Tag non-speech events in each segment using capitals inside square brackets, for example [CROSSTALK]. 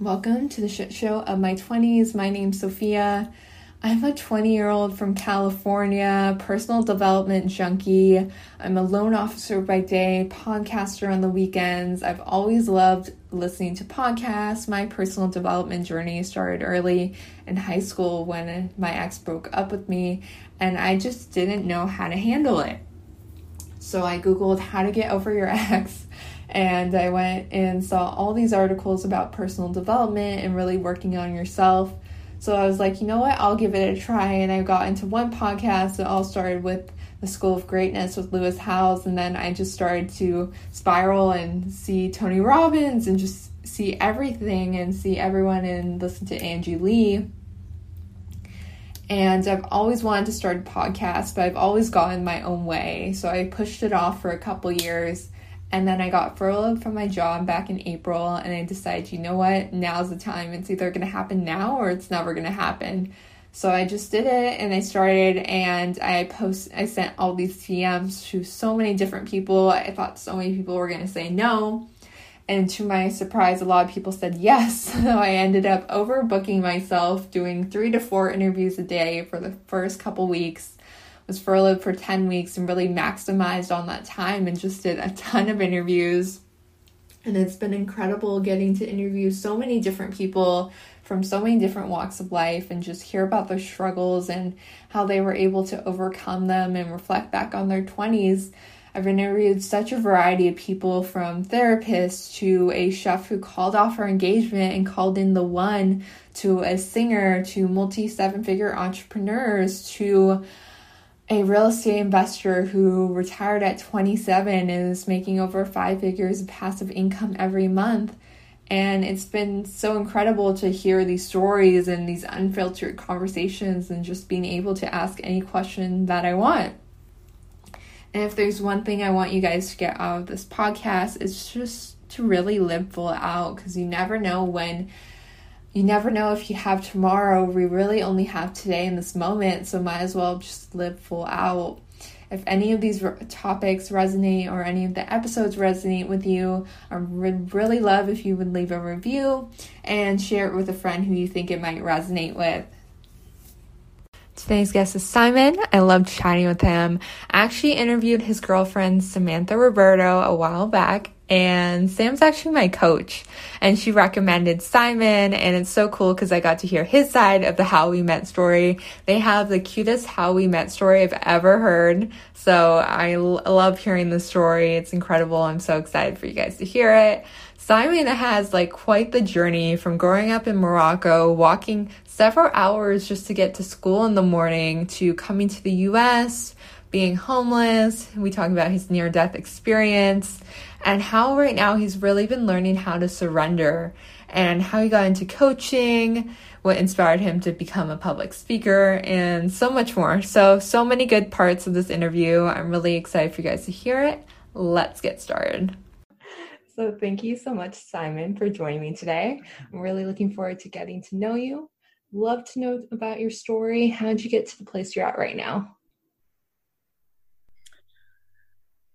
Welcome to the shit show of my 20s. My name's Sophia. I'm a 20 year old from California, personal development junkie. I'm a loan officer by day, podcaster on the weekends. I've always loved listening to podcasts. My personal development journey started early in high school when my ex broke up with me, and I just didn't know how to handle it. So I Googled how to get over your [LAUGHS] ex and I went and saw all these articles about personal development and really working on yourself. So I was like, you know what, I'll give it a try. And I got into one podcast. It all started with the School of Greatness with Lewis Howes. And then I just started to spiral and see Tony Robbins and just see everything and see everyone and listen to Angie Lee. And I've always wanted to start a podcast, but I've always gotten my own way. So I pushed it off for a couple years and then I got furloughed from my job back in April, and I decided, you know what, now's the time. It's either going to happen now or it's never going to happen. So I just did it and I started and I post I sent all these DMs to so many different people. I thought so many people were going to say no. And to my surprise, a lot of people said yes. [LAUGHS] So I ended up overbooking myself, doing three to four interviews a day for the first couple weeks was furloughed for 10 weeks and really maximized on that time and just did a ton of interviews. And it's been incredible getting to interview so many different people from so many different walks of life and just hear about their struggles and how they were able to overcome them and reflect back on their 20s. I've interviewed such a variety of people from therapists to a chef who called off her engagement and called in the one to a singer to multi seven figure entrepreneurs to a real estate investor who retired at 27 is making over five figures of passive income every month. And it's been so incredible to hear these stories and these unfiltered conversations and just being able to ask any question that I want. And if there's one thing I want you guys to get out of this podcast, it's just to really live full out because you never know when you never know if you have tomorrow. We really only have today in this moment, so might as well just live full out. If any of these topics resonate or any of the episodes resonate with you, I would really love if you would leave a review and share it with a friend who you think it might resonate with. Today's guest is Simon. I loved chatting with him. I actually interviewed his girlfriend Samantha Ruberto a while back, and Sam's actually my coach. And she recommended Simon, and it's so cool because I got to hear his side of the How We Met story. They have the cutest How We Met story I've ever heard. So I l- love hearing the story. It's incredible. I'm so excited for you guys to hear it. Simon has like quite the journey from growing up in Morocco, walking several hours just to get to school in the morning, to coming to the US, being homeless. We talk about his near death experience and how right now he's really been learning how to surrender and how he got into coaching, what inspired him to become a public speaker, and so much more. So, so many good parts of this interview. I'm really excited for you guys to hear it. Let's get started. So, thank you so much, Simon, for joining me today. I'm really looking forward to getting to know you. Love to know about your story. How did you get to the place you're at right now?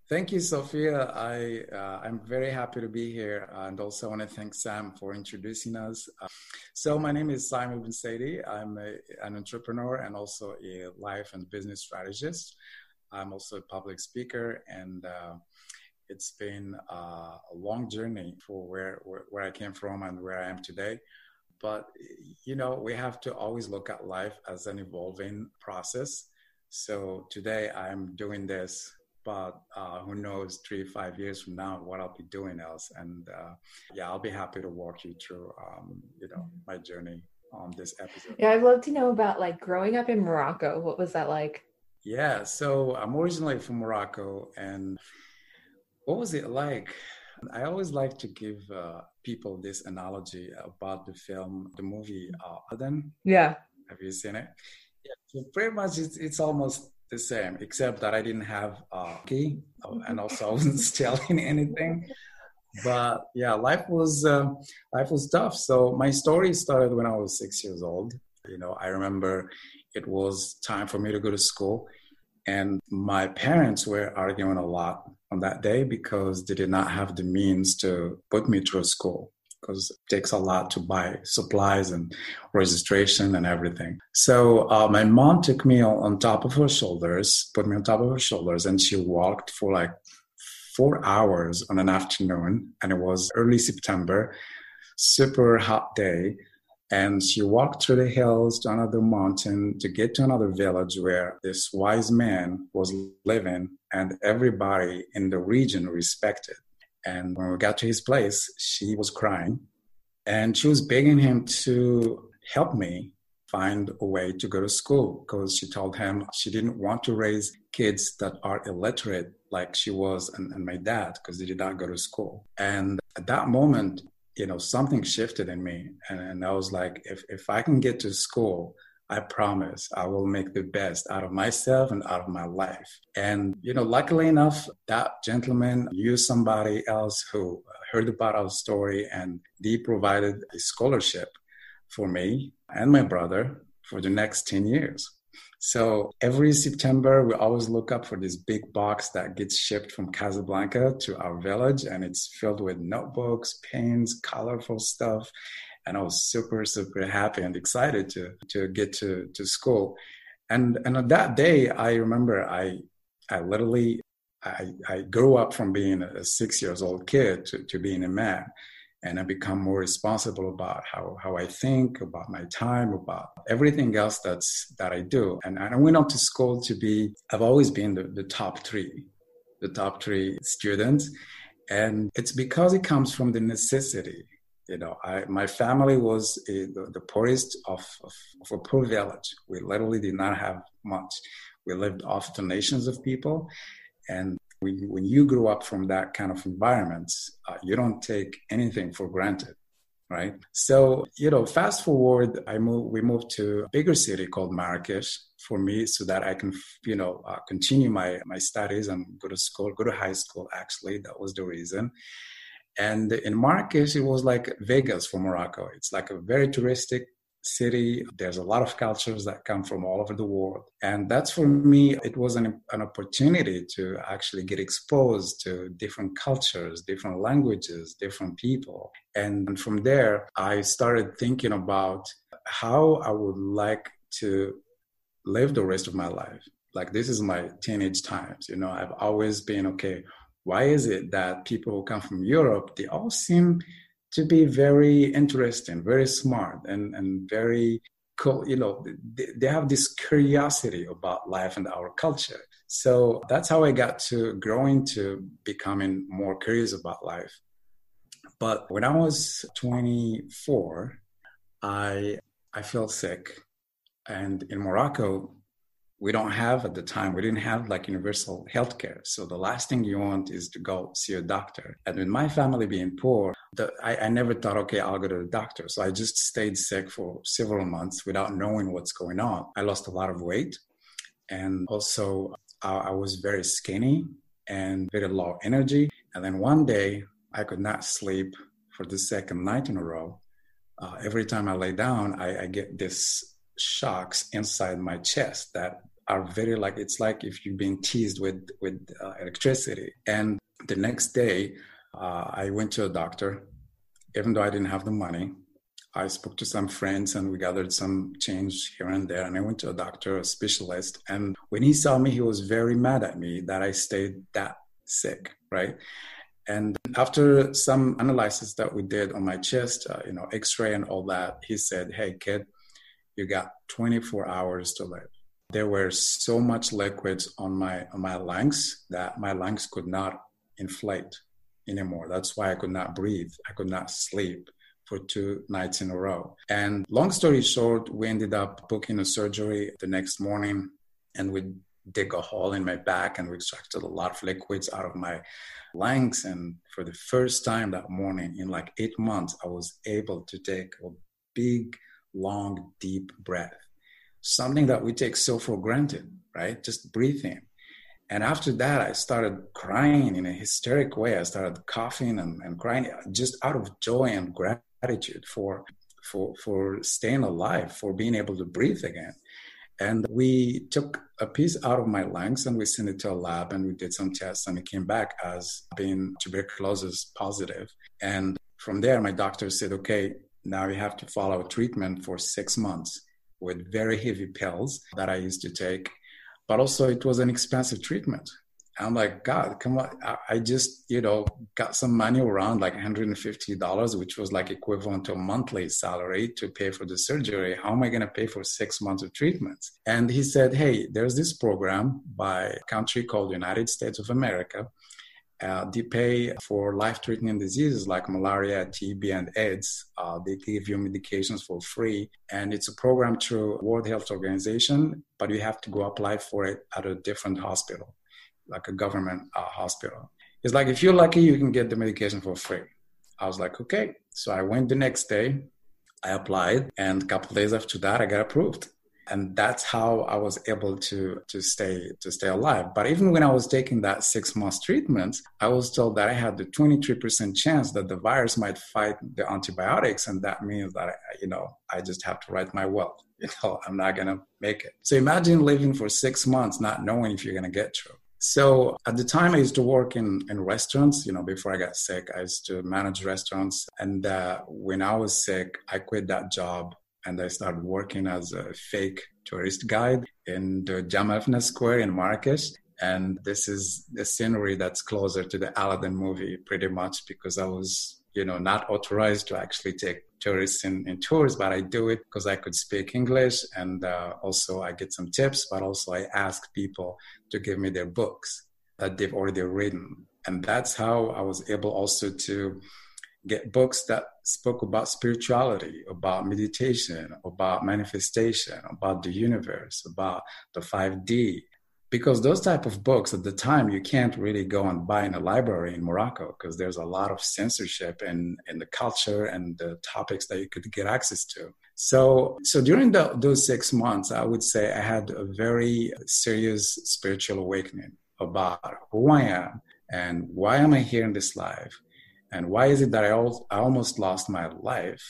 Thank you, Sophia. I uh, I'm very happy to be here, and also want to thank Sam for introducing us. Uh, so my name is Simon Bensaidy. I'm a, an entrepreneur and also a life and business strategist. I'm also a public speaker, and uh, it's been uh, a long journey for where, where where I came from and where I am today. But you know, we have to always look at life as an evolving process. So today I'm doing this but uh, who knows three five years from now what i'll be doing else. And uh, yeah i'll be happy to walk you through um, you know my journey on this episode. Yeah i'd love to know about like growing up in morocco. What was that like? Yeah so i'm originally from morocco. And what was it like? I always like to give uh, people this analogy about the film the movie uh, Aladdin. yeah. Have you seen it? Yeah so pretty much it's, it's almost the same, except that I didn't have a key and also I wasn't [LAUGHS] stealing anything. But yeah, life was uh, life was tough. So my story started when I was six years old. You know, I remember it was time for me to go to school, and my parents were arguing a lot on that day because they did not have the means to put me through school because it takes a lot to buy supplies and registration and everything. So uh, my mom took me on top of her shoulders, put me on top of her shoulders, and she walked for like four hours on an afternoon. And it was early September, super hot day. And she walked through the hills to another mountain to get to another village where this wise man was living and everybody in the region respected. And when we got to his place, she was crying and she was begging him to help me find a way to go to school because she told him she didn't want to raise kids that are illiterate like she was and, and my dad because they did not go to school. And at that moment, you know, something shifted in me. And, and I was like, if, if I can get to school, I promise I will make the best out of myself and out of my life. And, you know, luckily enough, that gentleman knew somebody else who heard about our story and they provided a scholarship for me and my brother for the next 10 years. So every September, we always look up for this big box that gets shipped from Casablanca to our village, and it's filled with notebooks, pens, colorful stuff and I was super super happy and excited to to get to to school. And and on that day, I remember I I literally I, I grew up from being a six years old kid to, to being a man and I become more responsible about how, how I think, about my time, about everything else that's that I do. And I went on to school to be, I've always been the, the top three, the top three students. And it's because it comes from the necessity you know, I, my family was a, the, the, poorest of, of, of, a poor village. We literally did not have much. We lived off donations of people. And when, when you grew up from that kind of environment, uh, you don't take anything for granted, right? So, you know, fast forward, I moved, we moved to a bigger city called Marrakesh for me so that I can, you know, uh, continue my, my studies and go to school, go to high school, actually. That was the reason and in Marrakesh, it was like Vegas for Morocco. It's like a very touristic city. There's a lot of cultures that come from all over the world. And that's for me, it was an, an opportunity to actually get exposed to different cultures, different languages, different people. And from there, I started thinking about how I would like to live the rest of my life. Like, this is my teenage times. You know, I've always been okay why is it that people who come from Europe, they all seem to be very interesting, very smart, and, and very cool? You know, they, they have this curiosity about life and our culture. So that's how I got to growing to becoming more curious about life. But when I was 24, I I felt sick, and in Morocco, we don't have at the time we didn't have like universal healthcare. So the last thing you want is to go see a doctor. And with my family being poor the, I, I, never thought okay i'll go to the doctor. So i just stayed sick for several months without knowing what's going on. I lost a lot of weight. And also I, I was very skinny and very low energy. And then one day i could not sleep for the second night in a row. Uh, every time i lay down I, I get this shocks inside my chest that are very like it's like if you're being teased with with uh, electricity. And the next day uh, i went to a doctor. Even though i didn't have the money i spoke to some friends and we gathered some change here and there. And i went to a doctor a specialist. And when he saw me he was very mad at me that i stayed that sick right? And after some analysis that we did on my chest uh, you know x-ray and all that he said hey kid you got 24 hours to live. There were so much liquids on my on my lungs that my lungs could not inflate anymore. That's why I could not breathe. I could not sleep for two nights in a row. And long story short, we ended up booking a surgery the next morning and we dig a hole in my back and we extracted a lot of liquids out of my lungs. And for the first time that morning in like eight months, I was able to take a big long, deep breath. Something that we take so for granted, right? Just breathing. And after that, I started crying in a hysteric way. I started coughing and, and crying just out of joy and gratitude for, for, for staying alive, for being able to breathe again. And we took a piece out of my lungs and we sent it to a lab and we did some tests and it came back as being tuberculosis positive. And from there, my doctor said, okay, now you have to follow treatment for six months with very heavy pills that I used to take. But also, it was an expensive treatment. I'm like, God, come on. I just, you know, got some money around like $150, which was like equivalent to a monthly salary to pay for the surgery. How am I going to pay for six months of treatment? And he said, Hey, there's this program by a country called United States of America. Uh, they pay for life-threatening diseases like malaria, TB, and AIDS. Uh, they give you medications for free, and it's a program through World Health Organization. But you have to go apply for it at a different hospital like a government uh, hospital. It's like if you're lucky, you can get the medication for free. I was like, okay. So I went the next day, I applied, and a couple days after that, I got approved. And that's how I was able to to stay to stay alive. But even when I was taking that six months treatment, I was told that I had the 23% chance that the virus might fight the antibiotics, and that means that I, you know I just have to write my will. [LAUGHS] You know, I'm not gonna make it. So imagine living for six months not knowing if you're gonna get through. So at the time, I used to work in, in restaurants. You know, before I got sick, I used to manage restaurants. And uh, when I was sick, I quit that job and I started working as a fake tourist guide in the Jamal Square in Marrakesh. And this is the scenery that's closer to the Aladdin movie, pretty much, because I was, you know, not authorized to actually take tourists in, in tours, but I do it because I could speak English and uh, also I get some tips, but also I ask people to give me their books that they've already written. And that's how I was able also to get books that spoke about spirituality, about meditation, about manifestation, about the universe, about the 5D, because those type of books at the time you can't really go and buy in a library in morocco because there's a lot of censorship in, in the culture and the topics that you could get access to. So so during the, those six months i would say i had a very serious spiritual awakening about who i am and why am i here in this life and why is it that i, al- I almost lost my life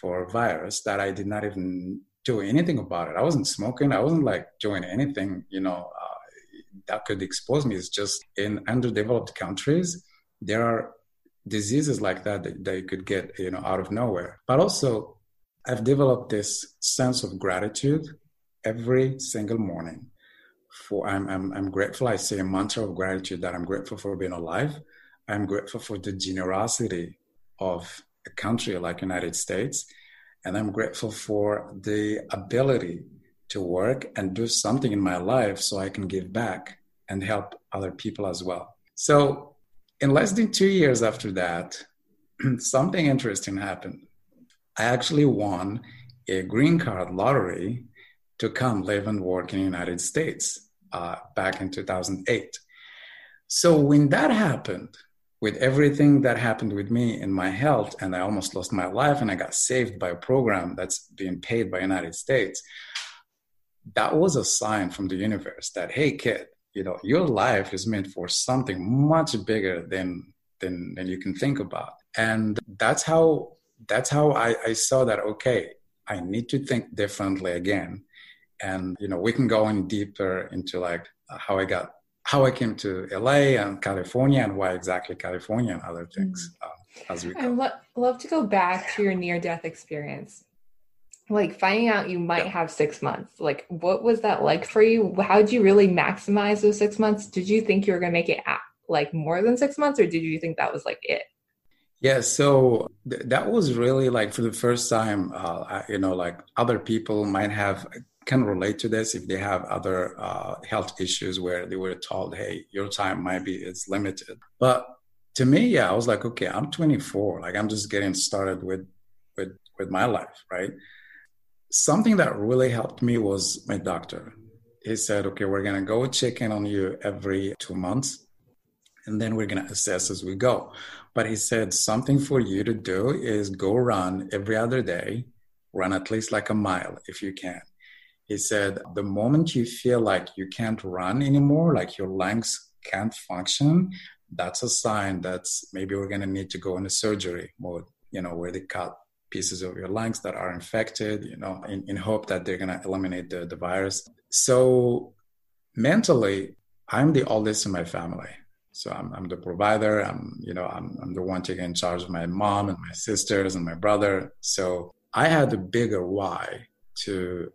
for a virus that i did not even do anything about it. I wasn't smoking. I wasn't like doing anything, you know, uh, that could expose me. It's just in underdeveloped countries, there are diseases like that, that that you could get, you know, out of nowhere. But also, I've developed this sense of gratitude every single morning. For I'm, I'm, I'm grateful. I say a mantra of gratitude that I'm grateful for being alive. I'm grateful for the generosity of a country like United States and I'm grateful for the ability to work and do something in my life so I can give back and help other people as well. So, in less than two years after that, [CLEARS THROAT] something interesting happened. I actually won a green card lottery to come live and work in the United States uh, back in 2008. So, when that happened, with everything that happened with me in my health and i almost lost my life and i got saved by a program that's being paid by united states that was a sign from the universe that hey kid you know your life is meant for something much bigger than than than you can think about. And that's how that's how I, I saw that okay i need to think differently again. And you know we can go in deeper into like how i got how I came to LA and California and why exactly California and other things mm. um, as we go. I'd lo- love to go back to your near death experience. Like finding out you might yeah. have six months. Like, what was that like for you? How did you really maximize those six months? Did you think you were going to make it at, like more than six months, or did you think that was like it? Yeah, so th- that was really like for the first time, uh, I, you know, like other people might have can relate to this if they have other uh, health issues where they were told, "Hey, your time might be it's limited." But to me, yeah, I was like, okay, I'm 24, like I'm just getting started with with with my life, right? Something that really helped me was my doctor. He said, okay, we're gonna go check in on you every two months, and then we're gonna assess as we go. But he said something for you to do is go run every other day, run at least like a mile if you can he said the moment you feel like you can't run anymore like your lungs can't function that's a sign that maybe we're going to need to go into surgery mode you know where they cut pieces of your lungs that are infected you know in, in hope that they're going to eliminate the, the virus so mentally i'm the oldest in my family So I'm, I'm the provider. I'm, you know, I'm, I'm the one taking charge of my mom and my sisters and my brother. So I had a bigger why to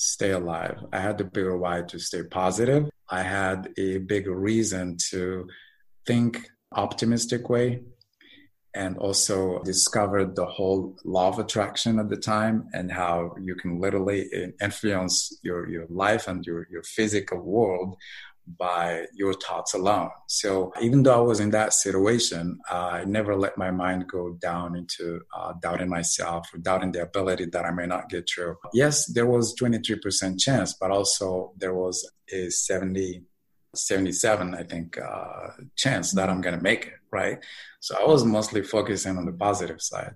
stay alive. I had the bigger why to stay positive. I had a bigger reason to think optimistic way and also discovered the whole law of attraction at the time and how you can literally eh, influence your, your life and your, your physical world by your thoughts alone. So even though I was in that situation, I never let my mind go down into uh, doubting myself or doubting the ability that I may not get through. Yes, there was 23% chance, but also there was a 70, 77, I think, uh, chance that I'm going to make it, right? So I was mostly focusing on the positive side.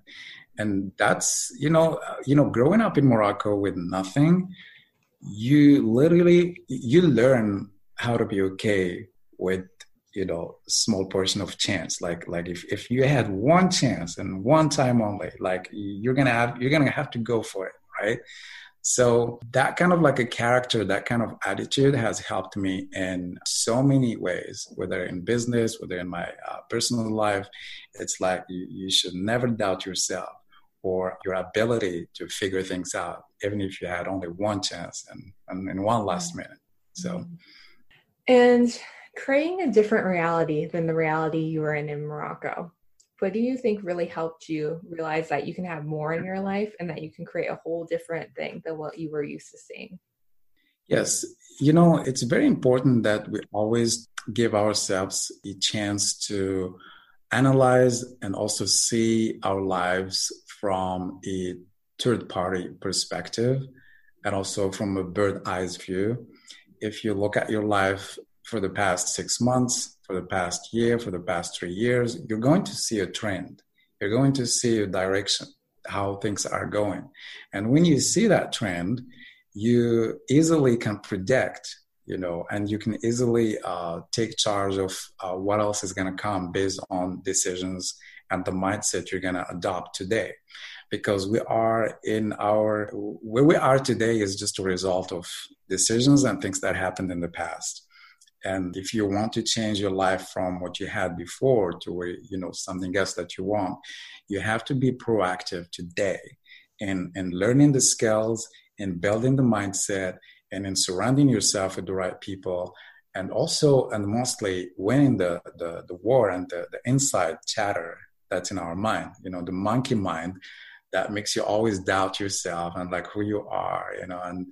And that's, you know, uh, you know, growing up in Morocco with nothing, you literally, you learn how to be okay with you know small portion of chance. Like like if, if you had one chance and one time only like you're gonna have you're gonna have to go for it right? So that kind of like a character that kind of attitude has helped me in so many ways whether in business whether in my uh, personal life. It's like you, you should never doubt yourself or your ability to figure things out even if you had only one chance and, and in one last mm-hmm. minute. So mm-hmm and creating a different reality than the reality you were in in Morocco. What do you think really helped you realize that you can have more in your life and that you can create a whole different thing than what you were used to seeing? Yes, you know, it's very important that we always give ourselves a chance to analyze and also see our lives from a third party perspective and also from a bird eyes view if you look at your life for the past six months, for the past year, for the past three years, you're going to see a trend. You're going to see a direction, how things are going. And when you see that trend, you easily can predict, you know, and you can easily uh, take charge of uh, what else is going to come based on decisions and the mindset you're going to adopt today because we are in our where we are today is just a result of decisions and things that happened in the past. And if you want to change your life from what you had before to where you know something else that you want you have to be proactive today in in learning the skills in building the mindset and in surrounding yourself with the right people and also and mostly winning the the, the war and the, the inside chatter that's in our mind you know the monkey mind that makes you always doubt yourself and like who you are, you know, and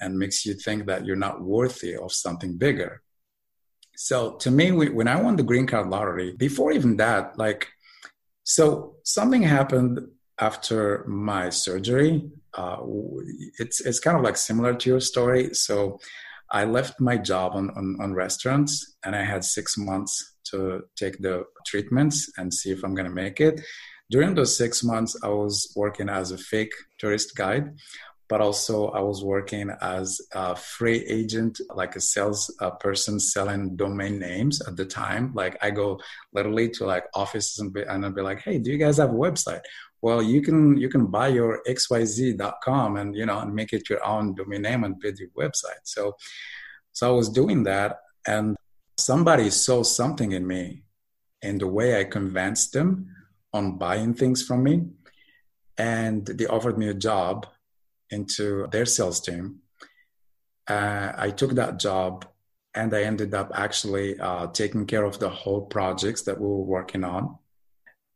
and makes you think that you're not worthy of something bigger. So to me, when I won the green card lottery, before even that, like, so something happened after my surgery. Uh, it's it's kind of like similar to your story. So I left my job on, on, on restaurants and I had six months to take the treatments and see if I'm going to make it during those six months, I was working as a fake tourist guide, but also I was working as a free agent, like a sales person selling domain names at the time. Like I go literally to like offices and, be, and I'd be like, "Hey, do you guys have a website?" Well, you can you can buy your xyz.com and you know and make it your own domain name and build your website. So, so I was doing that, and somebody saw something in me, in the way I convinced them on buying things from me. And they offered me a job into their sales team. Uh, I took that job and I ended up actually uh, taking care of the whole projects that we were working on.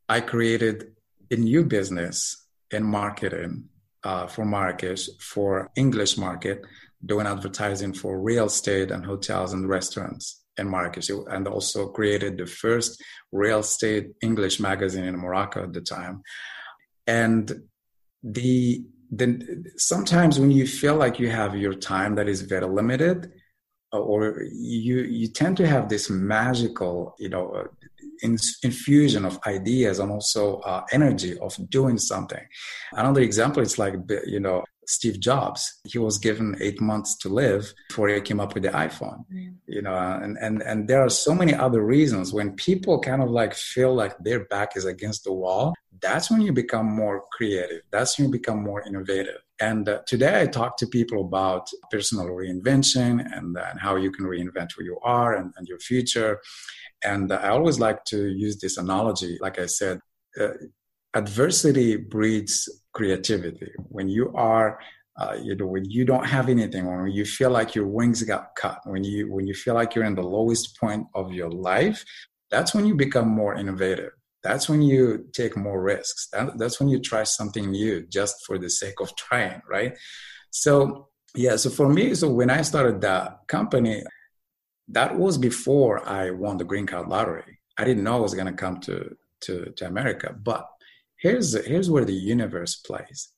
I created a new business in marketing uh, for Marrakesh for English market, doing advertising for real estate and hotels and restaurants in Marrakesh and also created the first real estate English magazine in Morocco at the time. And the then sometimes when you feel like you have your time that is very limited, or you you tend to have this magical, you know, uh, infusion of ideas and also uh, energy of doing something. Another example is like you know Steve Jobs. He was given eight months to live before he came up with the iPhone. Mm. You know, and, and and there are so many other reasons when people kind of like feel like their back is against the wall. That's when you become more creative. That's when you become more innovative. And uh, today I talk to people about personal reinvention and, uh, and how you can reinvent who you are and, and your future. And I always like to use this analogy. Like I said, uh, adversity breeds creativity. When you are uh, you know when you don't have anything when you feel like your wings got cut when you when you feel like you're in the lowest point of your life that's when you become more innovative. That's when you take more risks. That, that's when you try something new just for the sake of trying right? So yeah so for me so when i started that company that was before i won the green card lottery. I didn't know i was going to come to to to america but here's here's where the universe plays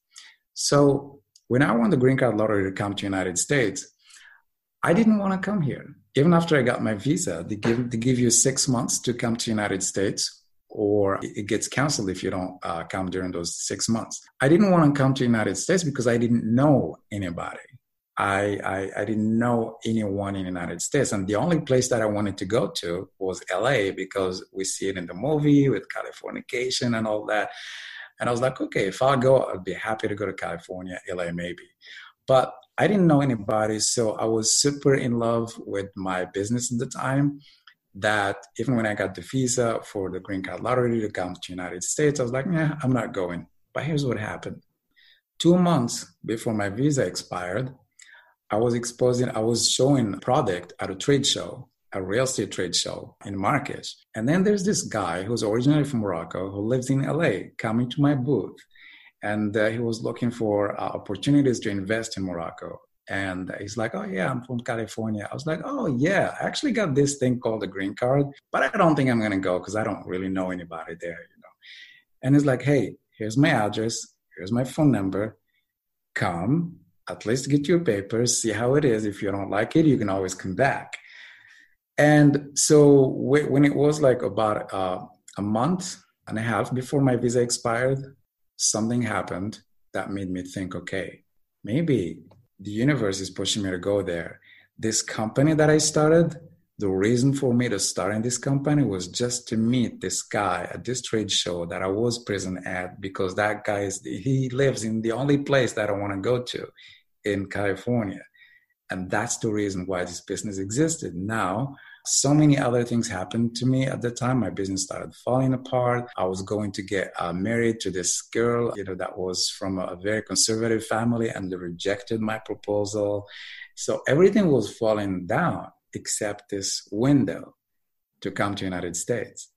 so when I won the green card lottery to come to United States, I didn't want to come here. Even after I got my visa, they give, they give you six months to come to United States or it gets canceled if you don't uh, come during those six months. I didn't want to come to United States because I didn't know anybody. I, I, I didn't know anyone in the United States. And the only place that I wanted to go to was LA because we see it in the movie with Californication and all that. And I was like, okay, if I go, I'd be happy to go to California, LA, maybe. But I didn't know anybody. So I was super in love with my business at the time that even when I got the visa for the green card lottery to come to United States, I was like, yeah, I'm not going. But here's what happened. Two months before my visa expired, I was exposing, I was showing product at a trade show a real estate trade show in Marrakesh. And then there's this guy who's originally from Morocco who lives in LA coming to my booth. And uh, he was looking for uh, opportunities to invest in Morocco. And he's like, Oh, yeah, I'm from California. I was like, Oh, yeah, I actually got this thing called a green card, but I don't think I'm going to go because I don't really know anybody there, you know. And he's like, Hey, here's my address, here's my phone number. Come, at least get your papers, see how it is. If you don't like it, you can always come back. And so when it was like about uh, a month and a half before my visa expired, something happened that made me think, okay, maybe the universe is pushing me to go there. This company that I started, the reason for me to start in this company was just to meet this guy at this trade show that I was present at because that guy is he lives in the only place that I want to go to in California. And that's the reason why this business existed. Now, so many other things happened to me at the time. My business started falling apart. I was going to get uh, married to this girl, you know, that was from a very conservative family and they rejected my proposal. So everything was falling down except this window to come to United States.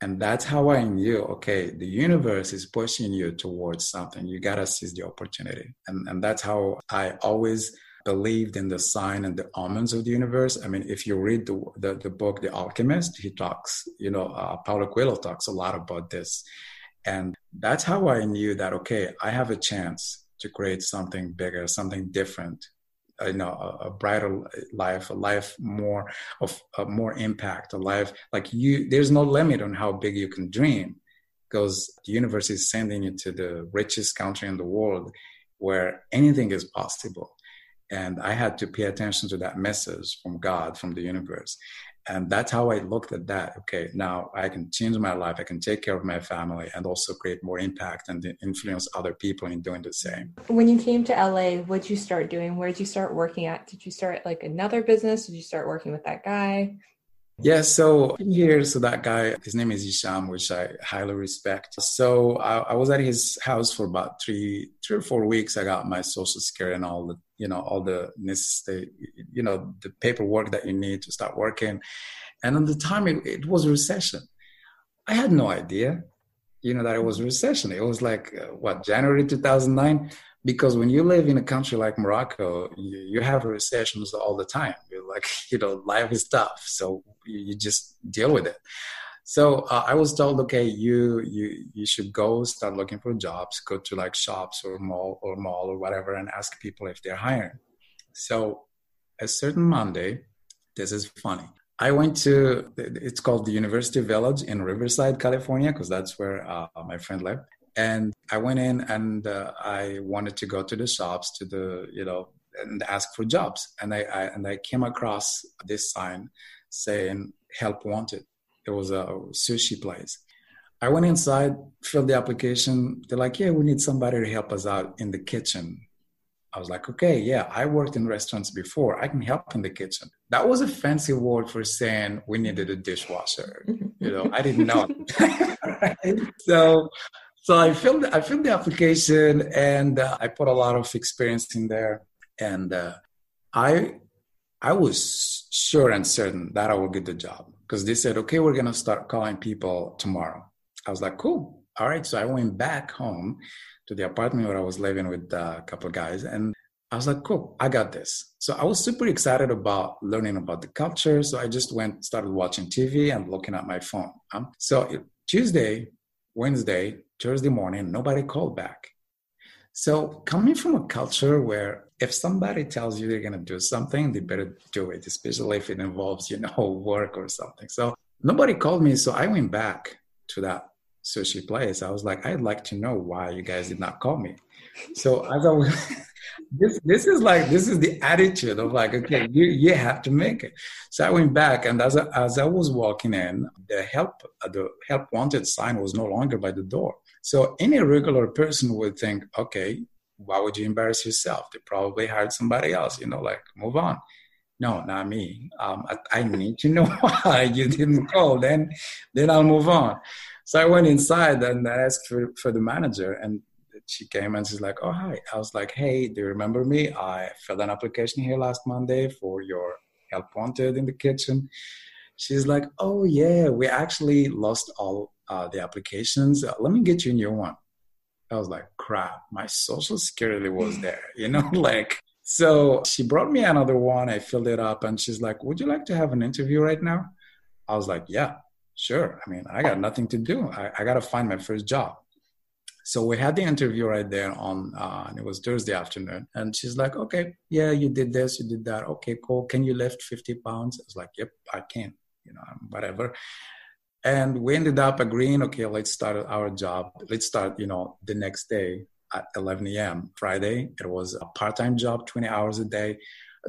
And that's how I knew, okay, the universe is pushing you towards something. You got to seize the opportunity. And, and that's how I always believed in the sign and the omens of the universe. I mean, if you read the, the, the book, The Alchemist, he talks, you know, uh, Paulo Coelho talks a lot about this. And that's how I knew that, okay, I have a chance to create something bigger, something different, you know, a, a brighter life, a life more of more impact, a life like you, there's no limit on how big you can dream because the universe is sending you to the richest country in the world where anything is possible and I had to pay attention to that message from God, from the universe. And that's how I looked at that. Okay, now I can change my life, I can take care of my family, and also create more impact and influence other people in doing the same. When you came to LA, what did you start doing? Where did you start working at? Did you start like another business? Did you start working with that guy? Yeah, so here, so that guy, his name is Isham, which I highly respect. So I, I, was at his house for about three, three or four weeks. I got my social security and all the, you know, all the necessary, you know, the paperwork that you need to start working. And at the time, it, it was a recession. I had no idea, you know, that it was recession. It was like uh, what January 2009 because when you live in a country like Morocco, you, you have recessions all the time. You're like, [LAUGHS] you know, life is tough, so you, you just deal with it. So uh, I was told, okay, you you you should go start looking for jobs, go to like shops or mall or mall or whatever, and ask people if they're hiring. So a certain Monday, this is funny. I went to it's called the University Village in Riverside, California, because that's where uh, my friend lived and I went in and uh, I wanted to go to the shops to the you know and ask for jobs and I, I, and I came across this sign saying help wanted. It was a sushi place. I went inside, filled the application. They're like, yeah, we need somebody to help us out in the kitchen. I was like, okay, yeah, I worked in restaurants before. I can help in the kitchen. That was a fancy word for saying we needed a dishwasher. [LAUGHS] you know, I didn't know. [LAUGHS] So, so I filled I filled the application and uh, I put a lot of experience in there, and uh, I I was sure and certain that I would get the job because they said, okay, we're gonna start calling people tomorrow. I was like, cool, all right. So I went back home to the apartment where I was living with uh, a couple of guys. And I was like, cool, I got this. So I was super excited about learning about the culture. So I just went, started watching TV and looking at my phone. Um, so Tuesday, Wednesday, Thursday morning, nobody called back. So coming from a culture where if somebody tells you they're going to do something, they better do it, especially if it involves, you know, [LAUGHS] work or something. So nobody called me. So I went back to that sushi place. I was like, I'd like to know why you guys did not call me. So as I was, [LAUGHS] this this is like this is the attitude of like, okay, you you have to make it. So I went back, and as I, as I was walking in, the help the help wanted sign was no longer by the door. So any regular person would think, okay, why would you embarrass yourself? They probably hired somebody else. You know, like move on. No, not me. Um, I, I need to know [LAUGHS] why you didn't call. Then, then I'll move on. So I went inside and I asked for, for the manager, and she came and she's like, "Oh hi." I was like, "Hey, do you remember me? I filled an application here last Monday for your help wanted in the kitchen." She's like, "Oh yeah, we actually lost all uh, the applications. Uh, let me get you a new one." I was like, "Crap, my social security was [LAUGHS] there," you know, [LAUGHS] like. So she brought me another one. I filled it up, and she's like, "Would you like to have an interview right now?" I was like, "Yeah." Sure. I mean, I got nothing to do. I, I got to find my first job. So we had the interview right there on, uh, and it was Thursday afternoon. And she's like, okay, yeah, you did this, you did that. Okay, cool. Can you lift 50 pounds? I was like, yep, I can, you know, whatever. And we ended up agreeing, okay, let's start our job. Let's start, you know, the next day at 11 a.m. Friday. It was a part-time job, 20 hours a day,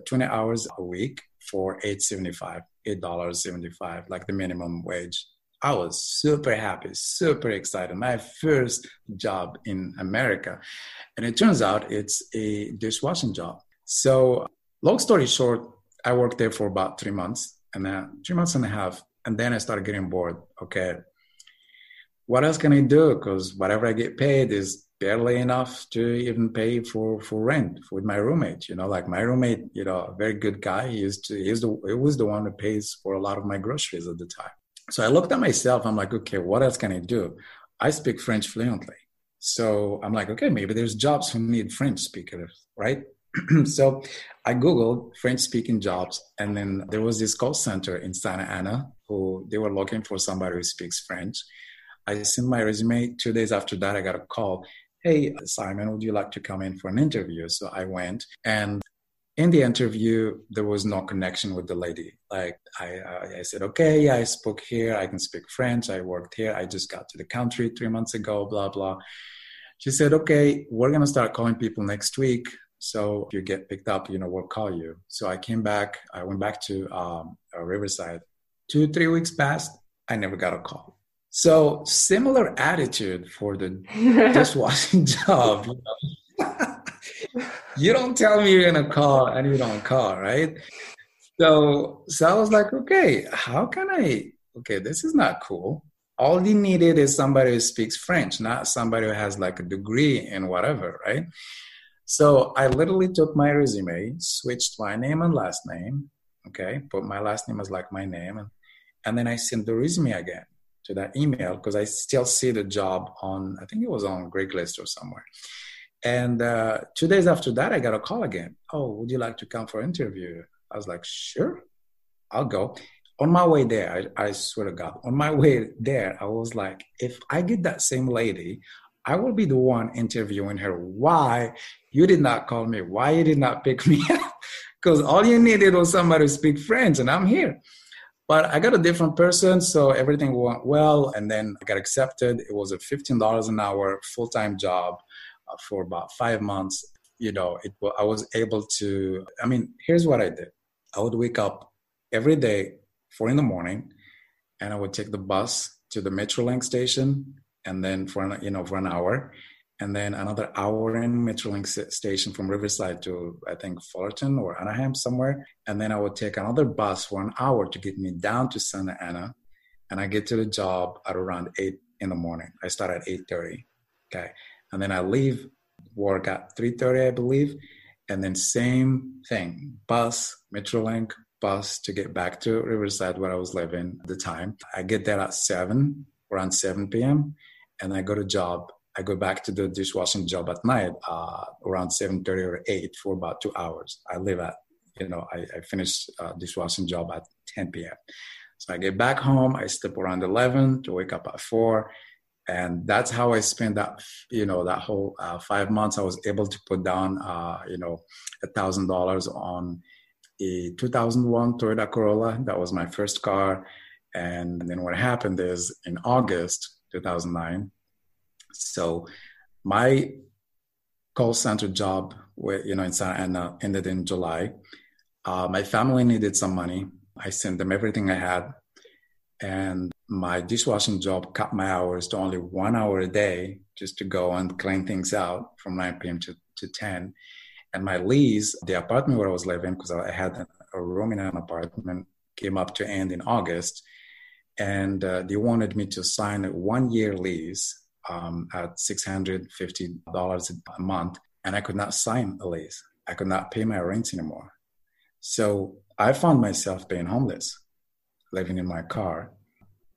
20 hours a week for 875 $8.75, like the minimum wage. I was super happy, super excited. My first job in America. And it turns out it's a dishwashing job. So, long story short, I worked there for about three months and then three months and a half. And then I started getting bored. Okay, what else can I do? Because whatever I get paid is barely enough to even pay for for rent with my roommate. You know, like my roommate, you know, a very good guy. He used to he's the he was the one who pays for a lot of my groceries at the time. So I looked at myself. I'm like, okay, what else can I do? I speak French fluently. So I'm like, okay, maybe there's jobs who need French speakers, right? [CLEARS THROAT] so I Googled French speaking jobs, and then there was this call center in Santa Ana who they were looking for somebody who speaks French. I sent my resume. Two days after that, I got a call hey, Simon, would you like to come in for an interview? So I went. And in the interview, there was no connection with the lady. Like I, I, said, okay, yeah, I spoke here. I can speak French. I worked here. I just got to the country three months ago, blah, blah. She said, okay, we're going to start calling people next week. So if you get picked up, you know, we'll call you. So I came back. I went back to um, Riverside. Two, three weeks passed. I never got a call. So similar attitude for the [LAUGHS] dishwashing [LAUGHS] job. You, [LAUGHS] know? You don't tell me you're gonna call and you don't call, right? So so I was like, okay, how can I? Okay, this is not cool. All he needed is somebody who speaks French, not somebody who has like a degree in whatever, right? So I literally took my resume, switched my name and last name, okay, put my last name as like my name, and, and then I sent the resume again to that email because I still see the job on, I think it was on Craigslist or somewhere. And uh, two days after that, I got a call again. Oh, would you like to come for interview? I was like, sure, I'll go. On my way there, I, I swear to God, on my way there, I was like, if I get that same lady, I will be the one interviewing her. Why you did not call me? Why you did not pick me up? [LAUGHS] Because all you needed was somebody to speak French, and I'm here. But I got a different person, so everything went well. And then I got accepted. It was a $15 an hour full time job Uh, for about five months. You know, it, I was able to. I mean, here's what I did I would wake up every day, four in the morning, and I would take the bus to the Metrolink station, and then for an, you know for an hour, and then another hour in Metrolink station from Riverside to I think Fullerton or Anaheim somewhere, and then I would take another bus for an hour to get me down to Santa Ana, and I get to the job at around eight in the morning. I start at eight thirty, okay, and then I leave work at three thirty, I believe, and then same thing, bus, Metrolink, bus to get back to Riverside where I was living at the time. I get there at seven, around seven p.m., and I go to job I go back to the dishwashing job at night uh, around 7.30 or 8 for about two hours. I live at, you know, I, I finish uh, dishwashing job at 10 p.m. So I get back home, I sleep around 11 to wake up at 4. And that's how I spent that, you know, that whole uh, five months. I was able to put down, uh, you know, a thousand dollars on a 2001 Toyota Corolla. That was my first car. And then what happened is in August 2009, so my call center job, with, you know, in Santa Ana ended in July. Uh, my family needed some money. I sent them everything I had, and my dishwashing job cut my hours to only one hour a day just to go and clean things out from 9 p.m. to, to 10. And my lease, the apartment where I was living, because I had a room in an apartment, came up to end in August. And uh, they wanted me to sign a one year lease um, at $650 a month, and I could not sign a lease. I could not pay my rent anymore. So I found myself being homeless, living in my car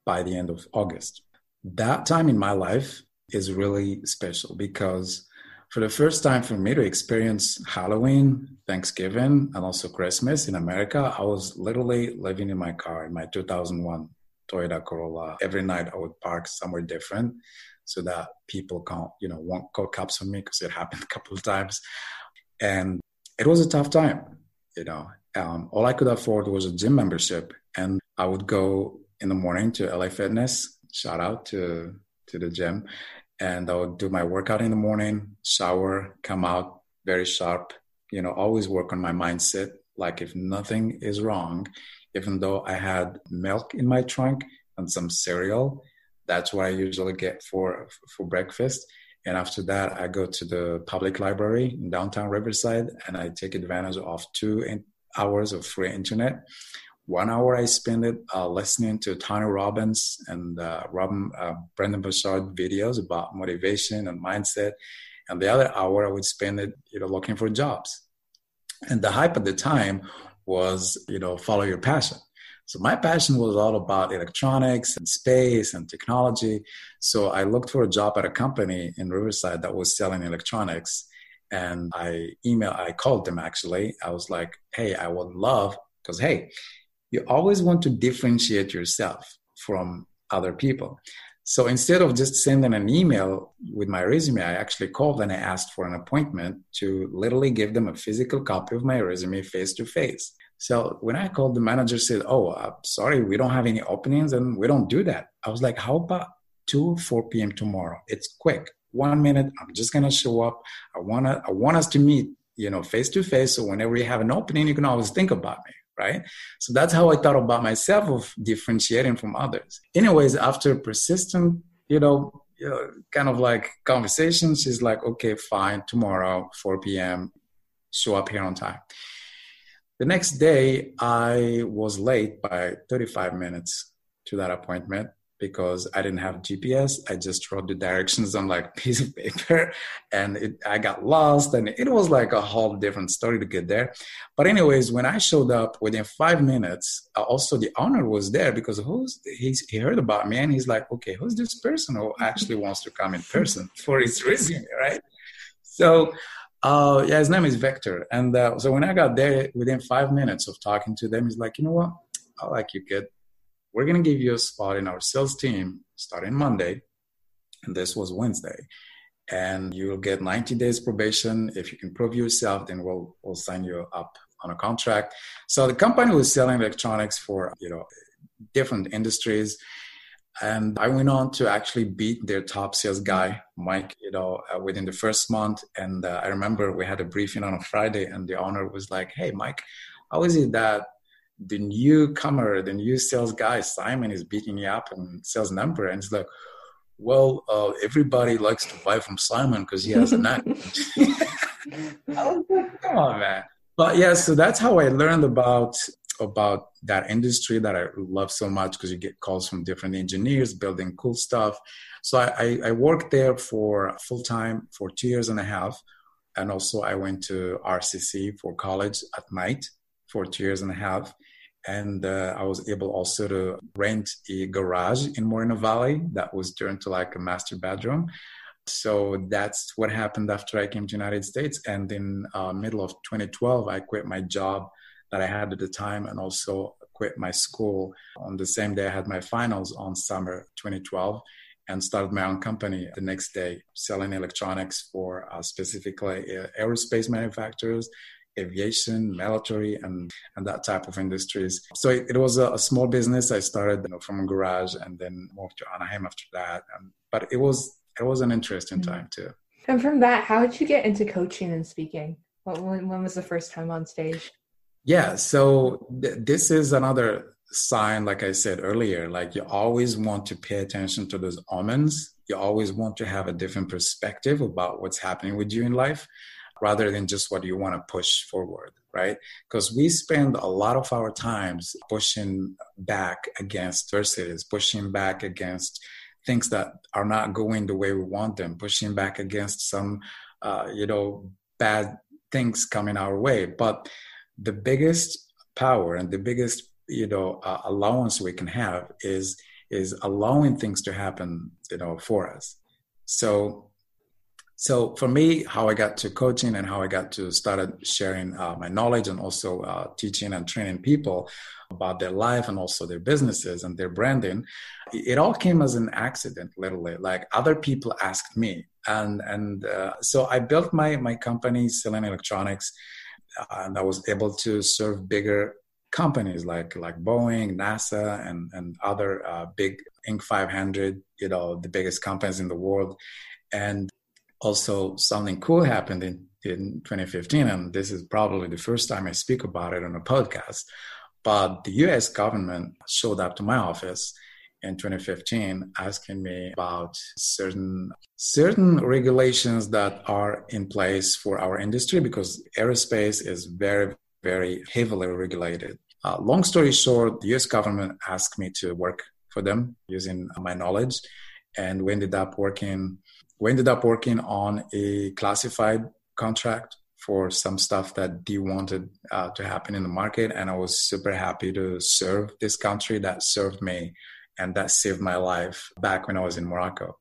by the end of August. That time in my life is really special because for the first time for me to experience Halloween, Thanksgiving, and also Christmas in America, I was literally living in my car in my 2001 Toyota Corolla. Every night I would park somewhere different so that people can't, you know, won't call cops on me because it [LAUGHS] happened a couple of times. And it was a tough time, you know. Um, all I could afford was a gym membership, and I would go in the morning to LA Fitness. Shout out to to the gym, and I would do my workout in the morning, shower, come out very sharp. You know, always work on my mindset. Like if nothing is wrong, even though I had milk in my trunk and some cereal, that's what I usually get for for breakfast. And after that, I go to the public library in downtown Riverside, and I take advantage of two hours of free internet. One hour I spend it uh, listening to Tony Robbins and uh, Robin uh, Brendon Burchard videos about motivation and mindset, and the other hour I would spend it, you know, looking for jobs. And the hype at the time was, you know, follow your passion. So my passion was all about electronics and space and technology. So I looked for a job at a company in Riverside that was selling electronics. And I emailed, I called them actually. I was like, hey, I would love, because hey, you always want to differentiate yourself from other people. So instead of just sending an email with my resume, I actually called and I asked for an appointment to literally give them a physical copy of my resume face to face. So when I called, the manager said, "Oh, I'm sorry, we don't have any openings, and we don't do that." I was like, "How about two 4 p.m. tomorrow? It's quick, one minute. I'm just gonna show up. I wanna, I want us to meet, you know, face to face. So whenever you have an opening, you can always think about me." Right. So that's how I thought about myself of differentiating from others. Anyways, after persistent, you know, you know, kind of like conversation, she's like, okay, fine, tomorrow, 4 p.m., show up here on time. The next day, I was late by 35 minutes to that appointment because I didn't have GPS. I just wrote the directions on like [LAUGHS] piece of paper and it, I got lost and it was like a whole different story to get there. But anyways, when I showed up within five minutes, uh, also the owner was there because who's he's, he heard about me and he's like, okay, who's this person who [LAUGHS] actually wants to come in person for his resume, right? So uh, yeah, his name is Victor. And uh, so when I got there, within five minutes of talking to them, he's like, you know what? I like you, kid. We're going to give you a spot in our sales team starting Monday. And this was Wednesday. And you'll get 90 days probation. If you can prove yourself, then we'll, we'll sign you up on a contract. So the company was selling electronics for, you know, different industries and I went on to actually beat their top sales guy, Mike, you know, uh, within the first month. And uh, I remember we had a briefing on a Friday, and the owner was like, Hey, Mike, how is it that the newcomer, the new sales guy, Simon, is beating you up in sales number? And it's like, well, uh, everybody likes to buy from Simon because he has a knack. [LAUGHS] oh, come on, man. But yeah, so that's how I learned about about that industry that I love so much because you get calls from different engineers building cool stuff. So I, I, I worked there for full time for two years and a half. And also I went to RCC for college at night for two years and a half and uh, I was able also to rent a garage in Moreno Valley that was turned to like a master bedroom. So that's what happened after I came to United States. And in uh, middle of 2012, I quit my job that I had at the time, and also quit my school on the same day I had my finals on summer 2012 and started my own company the next day selling electronics for uh, specifically uh, aerospace manufacturers aviation, military, and, and that type of industries. So it, it was a, a, small business. I started you know, from a garage and then moved to Anaheim after that. Um, but it was it was an interesting mm-hmm. time too. And from that, how did you get into coaching and speaking? When, when was the first time on stage? Yeah, so th- this is another sign, like I said earlier, like you always want to pay attention to those omens. You always want to have a different perspective about what's happening with you in life rather than just what you want to push forward, right? Because we spend a lot of our times pushing back against adversities, pushing back against things that are not going the way we want them, pushing back against some, uh, you know, bad things coming our way. But the biggest power and the biggest, you know, uh, allowance we can have is is allowing things to happen, you know, for us. So so for me, how I got to coaching and how I got to started sharing uh, my knowledge and also uh, teaching and training people about their life and also their businesses and their branding, it all came as an accident, literally. Like other people asked me, and and uh, so I built my my company, Selling Electronics, uh, and I was able to serve bigger companies like like Boeing, NASA, and and other uh, big Inc. 500, you know, the biggest companies in the world, and also something cool happened in, in 2015 and this is probably the first time i speak about it on a podcast but the us government showed up to my office in 2015 asking me about certain certain regulations that are in place for our industry because aerospace is very very heavily regulated. Uh, long story short the us government asked me to work for them using my knowledge and we ended up working we ended up working on a classified contract for some stuff that they wanted uh, to happen in the market. And I was super happy to serve this country that served me and that saved my life back when I was in Morocco.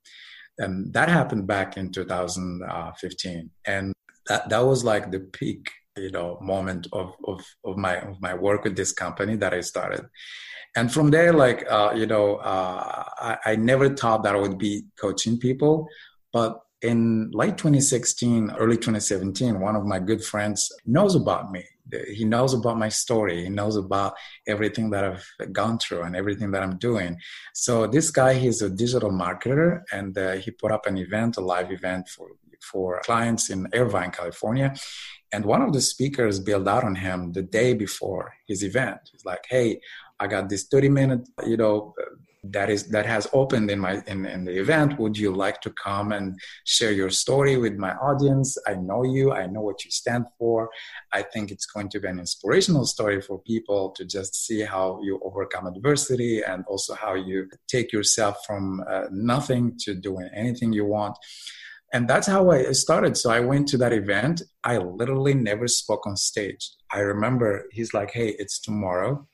And that happened back in 2015. And that, that was like the peak, you know, moment of, of, of my, of my work with this company that I started. And from there, like, uh, you know, uh, I, I never thought that I would be coaching people, but in late 2016, early 2017, one of my good friends knows about me. He knows about my story. He knows about everything that I've gone through and everything that I'm doing. So this guy, he's a digital marketer, and uh, he put up an event, a live event for for clients in Irvine, California. And one of the speakers bailed out on him the day before his event. He's like, "Hey, I got this 30 minute, you know, that is that has opened in my in, in the event would you like to come and share your story with my audience? I know you i know what you stand for. I think it's going to be an inspirational story for people to just see how you overcome adversity and also how you take yourself from uh, nothing to doing anything you want. And that's how i started. So i went to that event. I literally never spoke on stage. I remember he's like hey it's tomorrow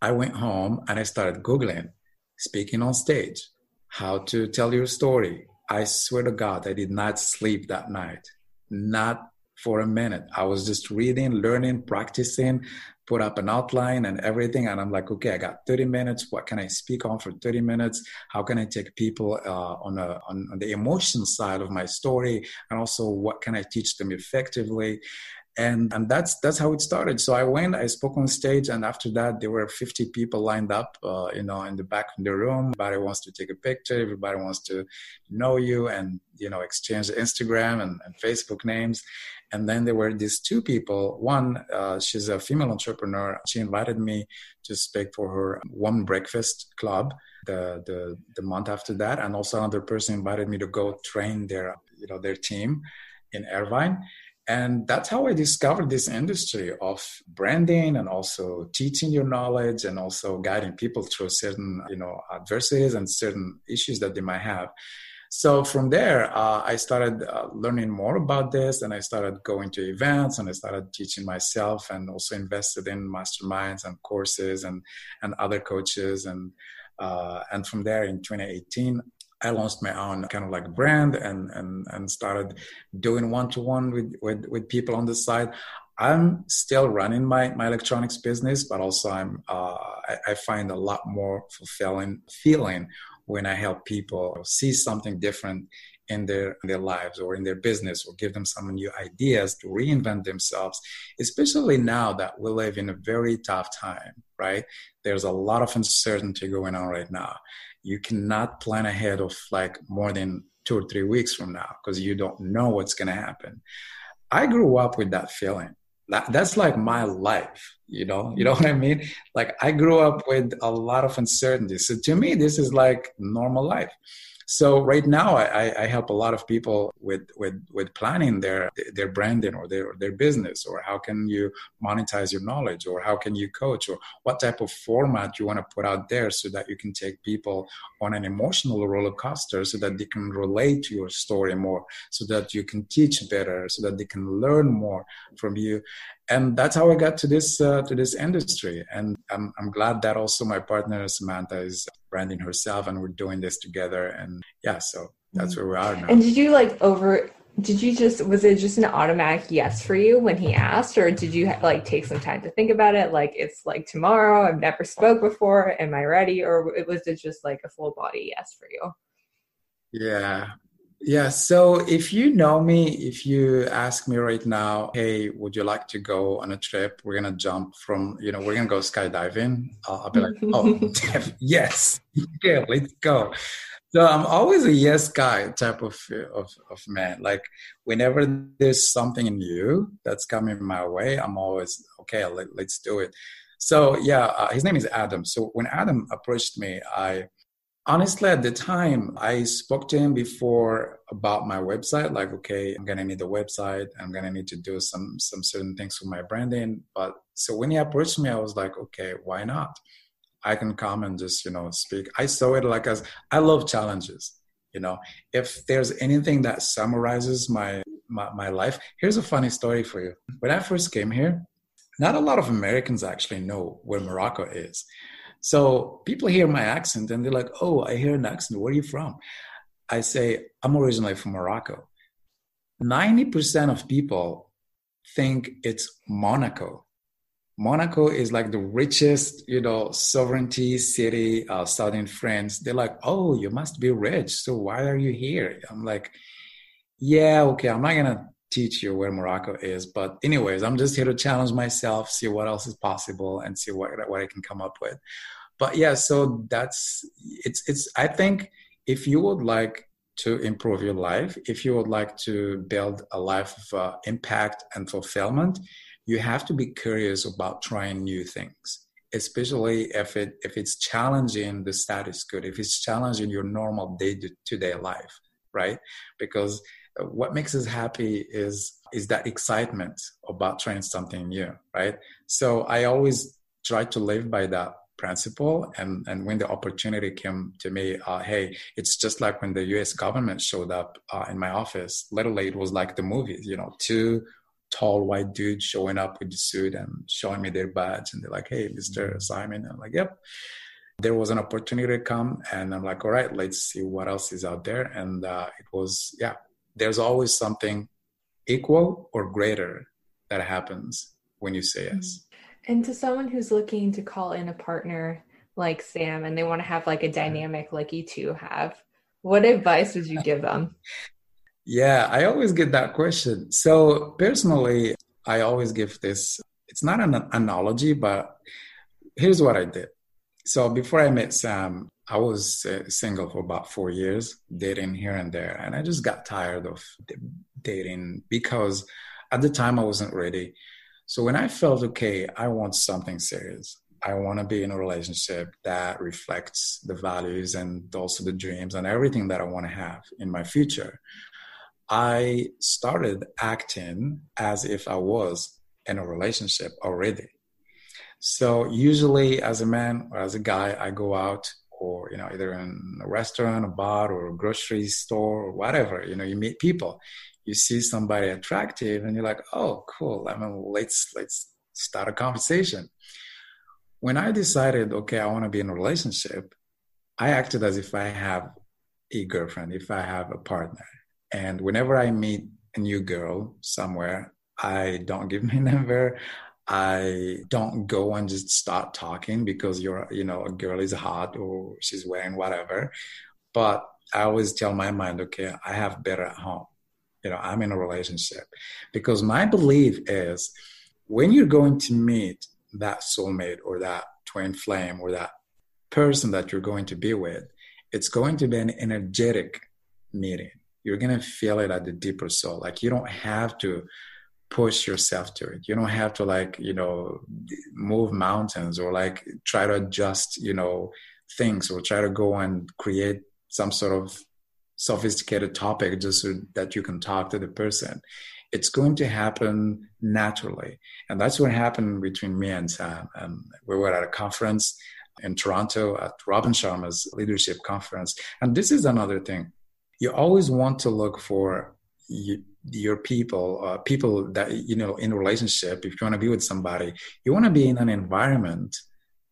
I went home and I started Googling speaking on stage, how to tell your story. I swear to God, I did not sleep that night. Not for a minute. I was just reading, learning, practicing, put up an outline and everything. And I'm like, okay, I got 30 minutes. What can I speak on for 30 minutes? How can I take people uh, on, a, on, on the emotion side of my story? And also, what can I teach them effectively? And and that's that's how it started. So i went i spoke on stage and after that there were 50 people lined up uh, you know in the back of the room. Everybody wants to take a picture. Everybody wants to know you and you know exchange instagram and, and facebook names. And then there were these two people. One uh, she's a female entrepreneur. She invited me to speak for her one breakfast club the, the the month after that. And also another person invited me to go train their you know their team in irvine and that's how i discovered this industry of branding and also teaching your knowledge and also guiding people through certain you know adversities and certain issues that they might have. So from there uh, i started uh, learning more about this and i started going to events and i started teaching myself and also invested in masterminds and courses and and other coaches and uh, and from there in 2018 I launched my own kind of like brand and and and started doing one to one with with with people on the side. I'm still running my my electronics business, but also I'm uh, I, I find a lot more fulfilling feeling when I help people see something different in their in their lives or in their business or give them some new ideas to reinvent themselves especially now that we live in a very tough time right there's a lot of uncertainty going on right now you cannot plan ahead of like more than two or three weeks from now because you don't know what's going to happen. I grew up with that feeling. That, that's like my life, you know. You know what I mean? Like I grew up with a lot of uncertainty. So to me, this is like normal life. So right now, I, I help a lot of people with with with planning their their branding or their their business, or how can you monetize your knowledge, or how can you coach, or what type of format you want to put out there, so that you can take people on an emotional roller coaster, so that they can relate to your story more, so that you can teach better, so that they can learn more from you, and that's how I got to this uh, to this industry. And I'm I'm glad that also my partner Samantha is branding herself, and we're doing this together. And yeah, so that's where we are now. And did you like over? Did you just was it just an automatic yes for you when he asked, or did you like take some time to think about it? Like it's like tomorrow. I've never spoke before. Am I ready? Or was it just like a full body yes for you? Yeah, yeah. So if you know me, if you ask me right now, hey, would you like to go on a trip? We're gonna jump from, you know, we're gonna go skydiving. I'll, I'll be like, oh, [LAUGHS] [LAUGHS] yes, [LAUGHS] yeah, let's go. So I'm always a yes guy type of of of man. Like whenever there's something new that's coming my way, I'm always okay. Let, let's do it. So yeah, uh, his name is Adam. So when Adam approached me, I honestly at the time i spoke to him before about my website like okay i'm gonna need a website i'm gonna need to do some some certain things with my branding. But so when he approached me i was like okay why not? I can come and just you know speak. I saw it like as i love challenges you know? If there's anything that summarizes my, my my life here's a funny story for you. When i first came here not a lot of americans actually know where morocco is so people hear my accent and they're like, oh, I hear an accent. Where are you from? I say, I'm originally from Morocco. 90% of people think it's Monaco. Monaco is like the richest, you know, sovereignty city, uh, southern France. They're like, oh, you must be rich. So why are you here? I'm like, yeah, okay, I'm not gonna teach you where Morocco is. But anyways, I'm just here to challenge myself, see what else is possible, and see what what I can come up with. But yeah, so that's it's it's. I think if you would like to improve your life, if you would like to build a life of uh, impact and fulfillment, you have to be curious about trying new things especially if it if it's challenging the status quo if it's challenging your normal day to day life right because what makes us happy is is that excitement about trying something new right? So i always try to live by that principle. And and when the opportunity came to me uh, hey it's just like when the us government showed up uh, in my office literally it was like the movies you know two tall white dudes showing up with the suit and showing me their badge and they're like hey mr simon i'm like yep. There was an opportunity to come and i'm like all right let's see what else is out there. And uh, it was yeah there's always something equal or greater that happens when you say yes. Mm-hmm. And to someone who's looking to call in a partner like Sam and they want to have like a mm-hmm. dynamic like you two have, what advice would you give them? Yeah, I always get that question. So, personally, I always give this, it's not an analogy, but here's what I did. So before I met Sam, I was uh, single for about four years, dating here and there. And I just got tired of dating because at the time I wasn't ready. So when I felt, okay, I want something serious, I want to be in a relationship that reflects the values and also the dreams and everything that I want to have in my future. I started acting as if I was in a relationship already. So usually as a man or as a guy, I go out or, you know, either in a restaurant, a bar or a grocery store or whatever, you know, you meet people, you see somebody attractive and you're like, oh, cool. I mean, let's, let's start a conversation when I decided, okay, I want to be in a relationship, I acted as if I have a girlfriend, if I have a partner. And whenever I meet a new girl somewhere, I don't give my [LAUGHS] number. I don't go and just start talking because you're, you know, a girl is hot or she's wearing whatever. But I always tell my mind, okay, I have better at home. You know, I'm in a relationship because my belief is when you're going to meet that soulmate or that twin flame or that person that you're going to be with, it's going to be an energetic meeting. You're going to feel it at the deeper soul. Like you don't have to push yourself to it. You don't have to like, you know, move mountains or like try to adjust, you know, things or try to go and create some sort of sophisticated topic just so that you can talk to the person it's going to happen naturally. And that's what happened between me and Sam. And we were at a conference in Toronto at Robin Sharma's leadership conference. And this is another thing. You always want to look for your people, uh, people that, you know, in a relationship, if you want to be with somebody, you want to be in an environment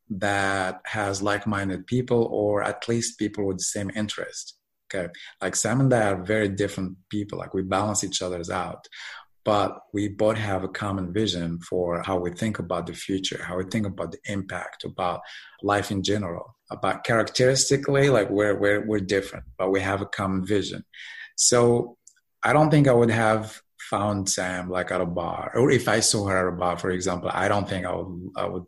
that has like-minded people or at least people with the same interest Okay. Like Sam and I are very different people. Like we balance each other's out. But we both have a common vision for how we think about the future, how we think about the impact, about life in general, about characteristically, like we're, we're, we're different, but we have a common vision. So I don't think I would have found Sam like at a bar, or if I saw her at a bar, for example, I don't think I would I would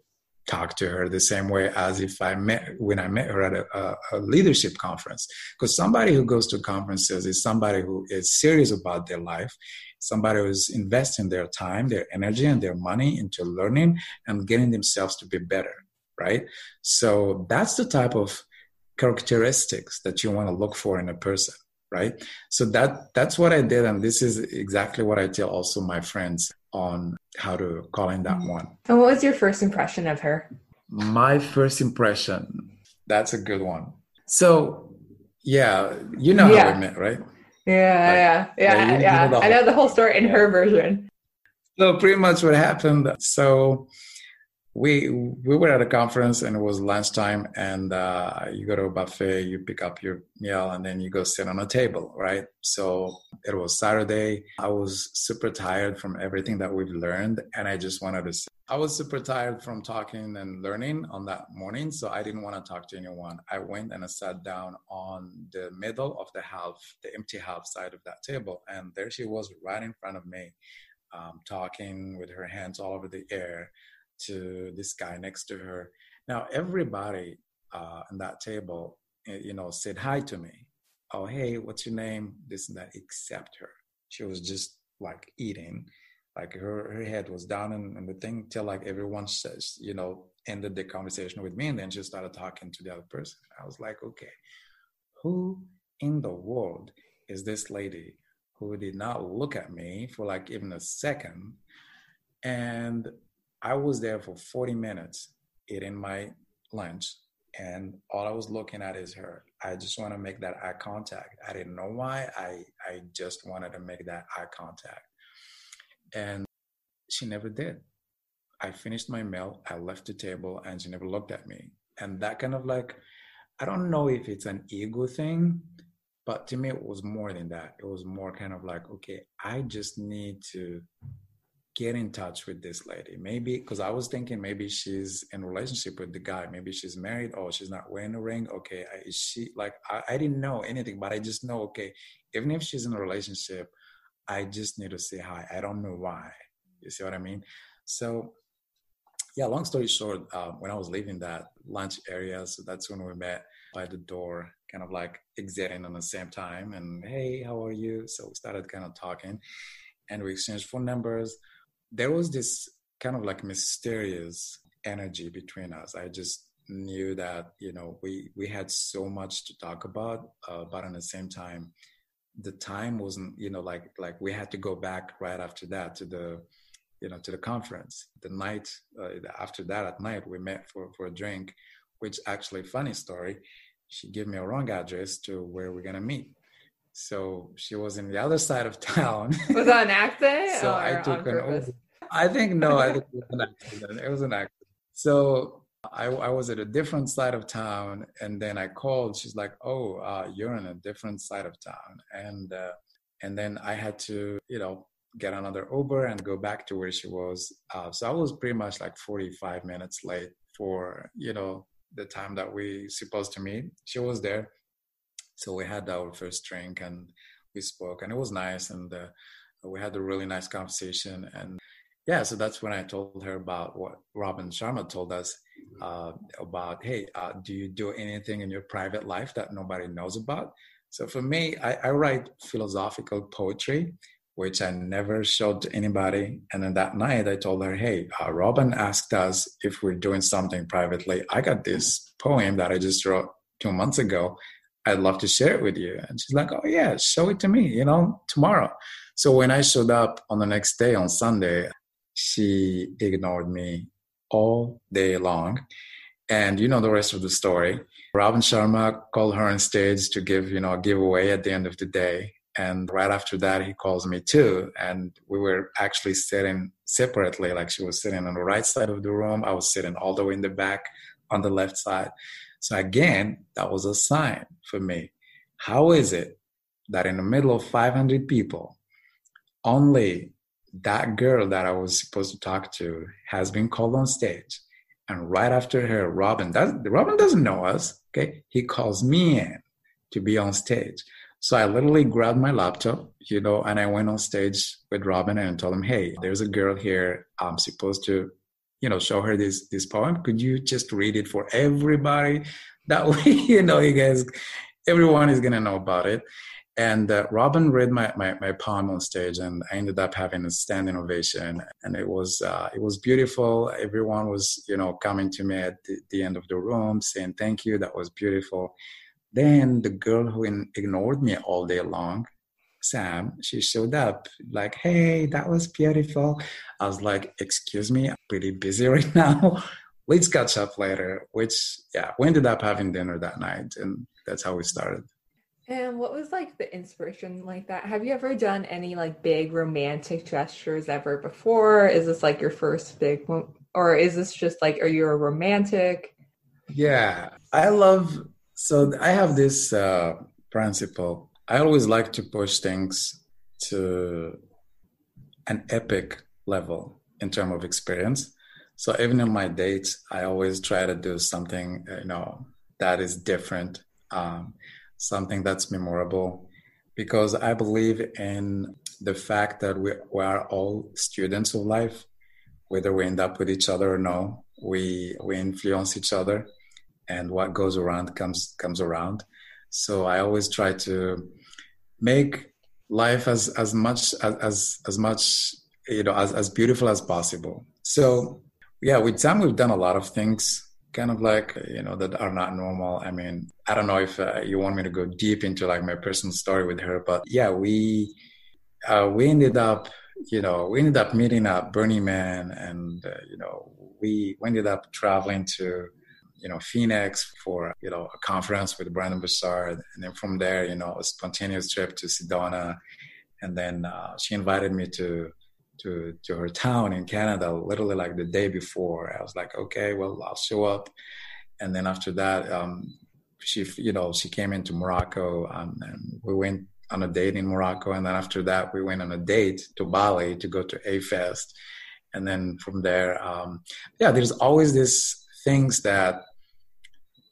talk to her the same way as if I met when I met her at a, a, leadership conference. Because somebody who goes to conferences is somebody who is serious about their life, somebody who's investing their time, their energy, and their money into learning and getting themselves to be better. Right. So that's the type of characteristics that you want to look for in a person right so that that's what i did and this is exactly what i tell also my friends on how to call in that mm-hmm. one. And what was your first impression of her? My first impression, that's a good one. So, yeah, you know yeah. how we met, right? Yeah, like, yeah, yeah, yeah. You know I know the whole story in yeah. her version. So, pretty much what happened. So, we we were at a conference and it was lunchtime and uh, you go to a buffet you pick up your meal and then you go sit on a table right so it was saturday i was super tired from everything that we've learned and i just wanted to sit. i was super tired from talking and learning on that morning so i didn't want to talk to anyone i went and i sat down on the middle of the half the empty half side of that table and there she was right in front of me um, talking with her hands all over the air to this guy next to her. Now, everybody uh, on that table, eh, you know, said hi to me. Oh, hey, what's your name? This and that, except her. She was just like eating. Like her, her head was down and, and the thing till like everyone says, you know, ended the conversation with me and then she started talking to the other person. I was like, okay, who in the world is this lady who did not look at me for like even a second and I was there for 40 minutes eating my lunch, and all I was looking at is her. I just want to make that eye contact. I didn't know why. I I just wanted to make that eye contact, and she never did. I finished my meal. I left the table, and she never looked at me. And that kind of like, I don't know if it's an ego thing, but to me, it was more than that. It was more kind of like, okay, I just need to get in touch with this lady. Maybe because I was thinking maybe she's in relationship with the guy. Maybe she's married. Oh, she's not wearing a ring. Okay, is she like I, I didn't know anything, but I just know okay, even if she's in a relationship, I just need to say hi. I don't know why. You see what I mean? So, yeah, long story short, uh, when I was leaving that lunch area, so that's when we met by the door, kind of like exiting on the same time. And hey, how are you? So we started kind of talking and we exchanged phone numbers. There was this kind of like mysterious energy between us. I just knew that you know we we had so much to talk about, uh, but at the same time, the time wasn't you know like like we had to go back right after that to the you know to the conference. The night uh, after that at night we met for for a drink, which actually funny story. She gave me a wrong address to where we're gonna meet. So she was in the other side of [LAUGHS] town. Was that an accident? [LAUGHS] so I took an Uber. I think no, I [LAUGHS] think it was an accident. It was an accident. So I, I was at a different side of town, and then I called. She's like, "Oh, uh, you're in a different side of town," and uh, and then I had to, you know, get another Uber and go back to where she was. Uh, so I was pretty much like 45 minutes late for, you know, the time that we supposed to meet. She was there, so we had our first drink and we spoke, and it was nice, and uh, we had a really nice conversation and yeah, so that's when I told her about what Robin Sharma told us uh, about. Hey, uh, do you do anything in your private life that nobody knows about? So for me, I, I write philosophical poetry, which I never showed to anybody. And then that night, I told her, "Hey, uh, Robin asked us if we're doing something privately. I got this poem that I just wrote two months ago. I'd love to share it with you." And she's like, "Oh yeah, show it to me. You know, tomorrow." So when I showed up on the next day on Sunday, she ignored me all day long. And you know the rest of the story. Robin Sharma called her on stage to give, you know, a giveaway at the end of the day. And right after that, he calls me too. And we were actually sitting separately. Like she was sitting on the right side of the room. I was sitting all the way in the back on the left side. So again, that was a sign for me. How is it that in the middle of 500 people, only that girl that I was supposed to talk to has been called on stage. And right after her, Robin, does, Robin doesn't know us. Okay. He calls me in to be on stage. So I literally grabbed my laptop, you know, and I went on stage with Robin and told him, Hey, there's a girl here. I'm supposed to, you know, show her this, this poem. Could you just read it for everybody? That way, [LAUGHS] you know, you guys, everyone is to know about it. And uh, Robin read my, my, my, poem on stage, and I ended up having a standing ovation. And it was uh, it was beautiful. Everyone was you know coming to me at the, the, end of the room saying thank you. That was beautiful. Then the girl who in, ignored me all day long, Sam, she showed up like, hey, that was beautiful. I was like, excuse me, I'm pretty busy [LAUGHS] right now. Let's catch up later. Which yeah, we ended up having dinner that night, and that's how we started. And what was like the inspiration like that? Have you ever done any like big romantic gestures ever before? Is this like your first big one? Or is this just like, are you a romantic? Yeah, I love, so I have this uh, principle. I always like to push things to an epic level in terms of experience. So even in my dates, I always try to do something, you know, that is different. Um, something that's memorable because I believe in the fact that we, we are all students of life, whether we end up with each other or no, we we influence each other, and what goes around comes comes around. So I always try to make life as as much as as, as much you know as, as beautiful as possible. So yeah, with time we've done a lot of things kind of like you know that are not normal i mean i don't know if uh, you want me to go deep into like my personal story with her but yeah we uh, we ended up you know we ended up meeting at burning man and uh, you know we, we ended up traveling to you know phoenix for you know a conference with Brendon Burchard and then from there you know a spontaneous trip to sedona and then uh, she invited me to to to her town in Canada literally like the day before. I was like, okay, well, I'll show up. And then after that, um, she you know she came into Morocco um, and we went on a date in Morocco. And then after that, we went on a date to Bali to go to A Fest. And then from there, um, yeah, there's always these things that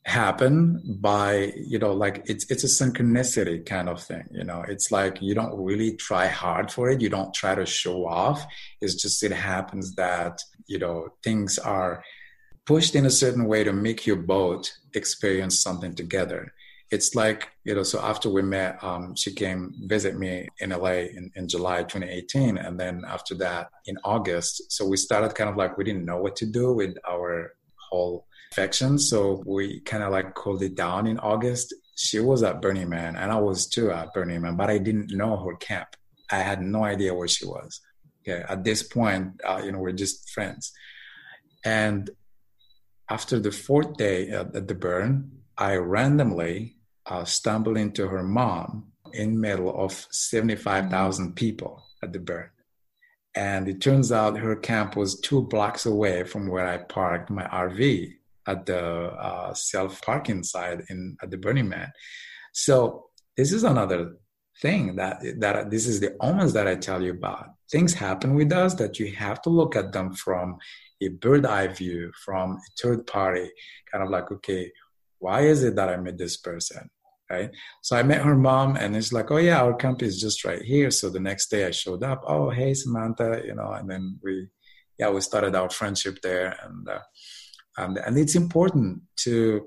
happen by you know like it's it's a synchronicity kind of thing you know? It's like you don't really try hard for it. You don't try to show off. It's just it happens that you know things are pushed in a certain way to make you both experience something together. It's like you know so after we met um, she came visit me in la in, in july 2018 and then after that in august. So we started kind of like we didn't know what to do with our whole infection. So we kind of like cooled it down in August. She was at Burning Man and I was too at Burning Man, but I didn't know her camp. I had no idea where she was. Okay. At this point, uh, you know, we're just friends. And after the fourth day at, at the burn, I randomly uh, stumbled into her mom in middle of 75,000 people at the burn. And it turns out her camp was two blocks away from where I parked my RV at the uh, self parking side in at the Burning Man. So this is another thing that that this is the omens that I tell you about. Things happen with us that you have to look at them from a bird eye view, from a third party, kind of like, okay, why is it that I met this person? Right. So I met her mom and it's like, oh yeah, our camp is just right here. So the next day I showed up. Oh, hey, Samantha, you know, and then we, yeah, we started our friendship there. And, uh, and, and it's important to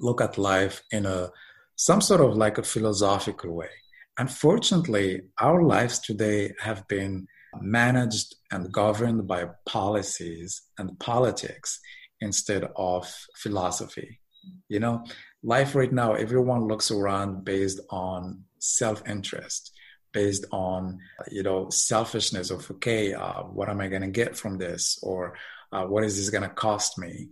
look at life in a some sort of like a philosophical way. Unfortunately our lives today have been managed and governed by policies and politics instead of philosophy. You know life right now everyone looks around based on self-interest based on you know selfishness of okay uh, what am i going to get from this? Or uh, what is this going to cost me?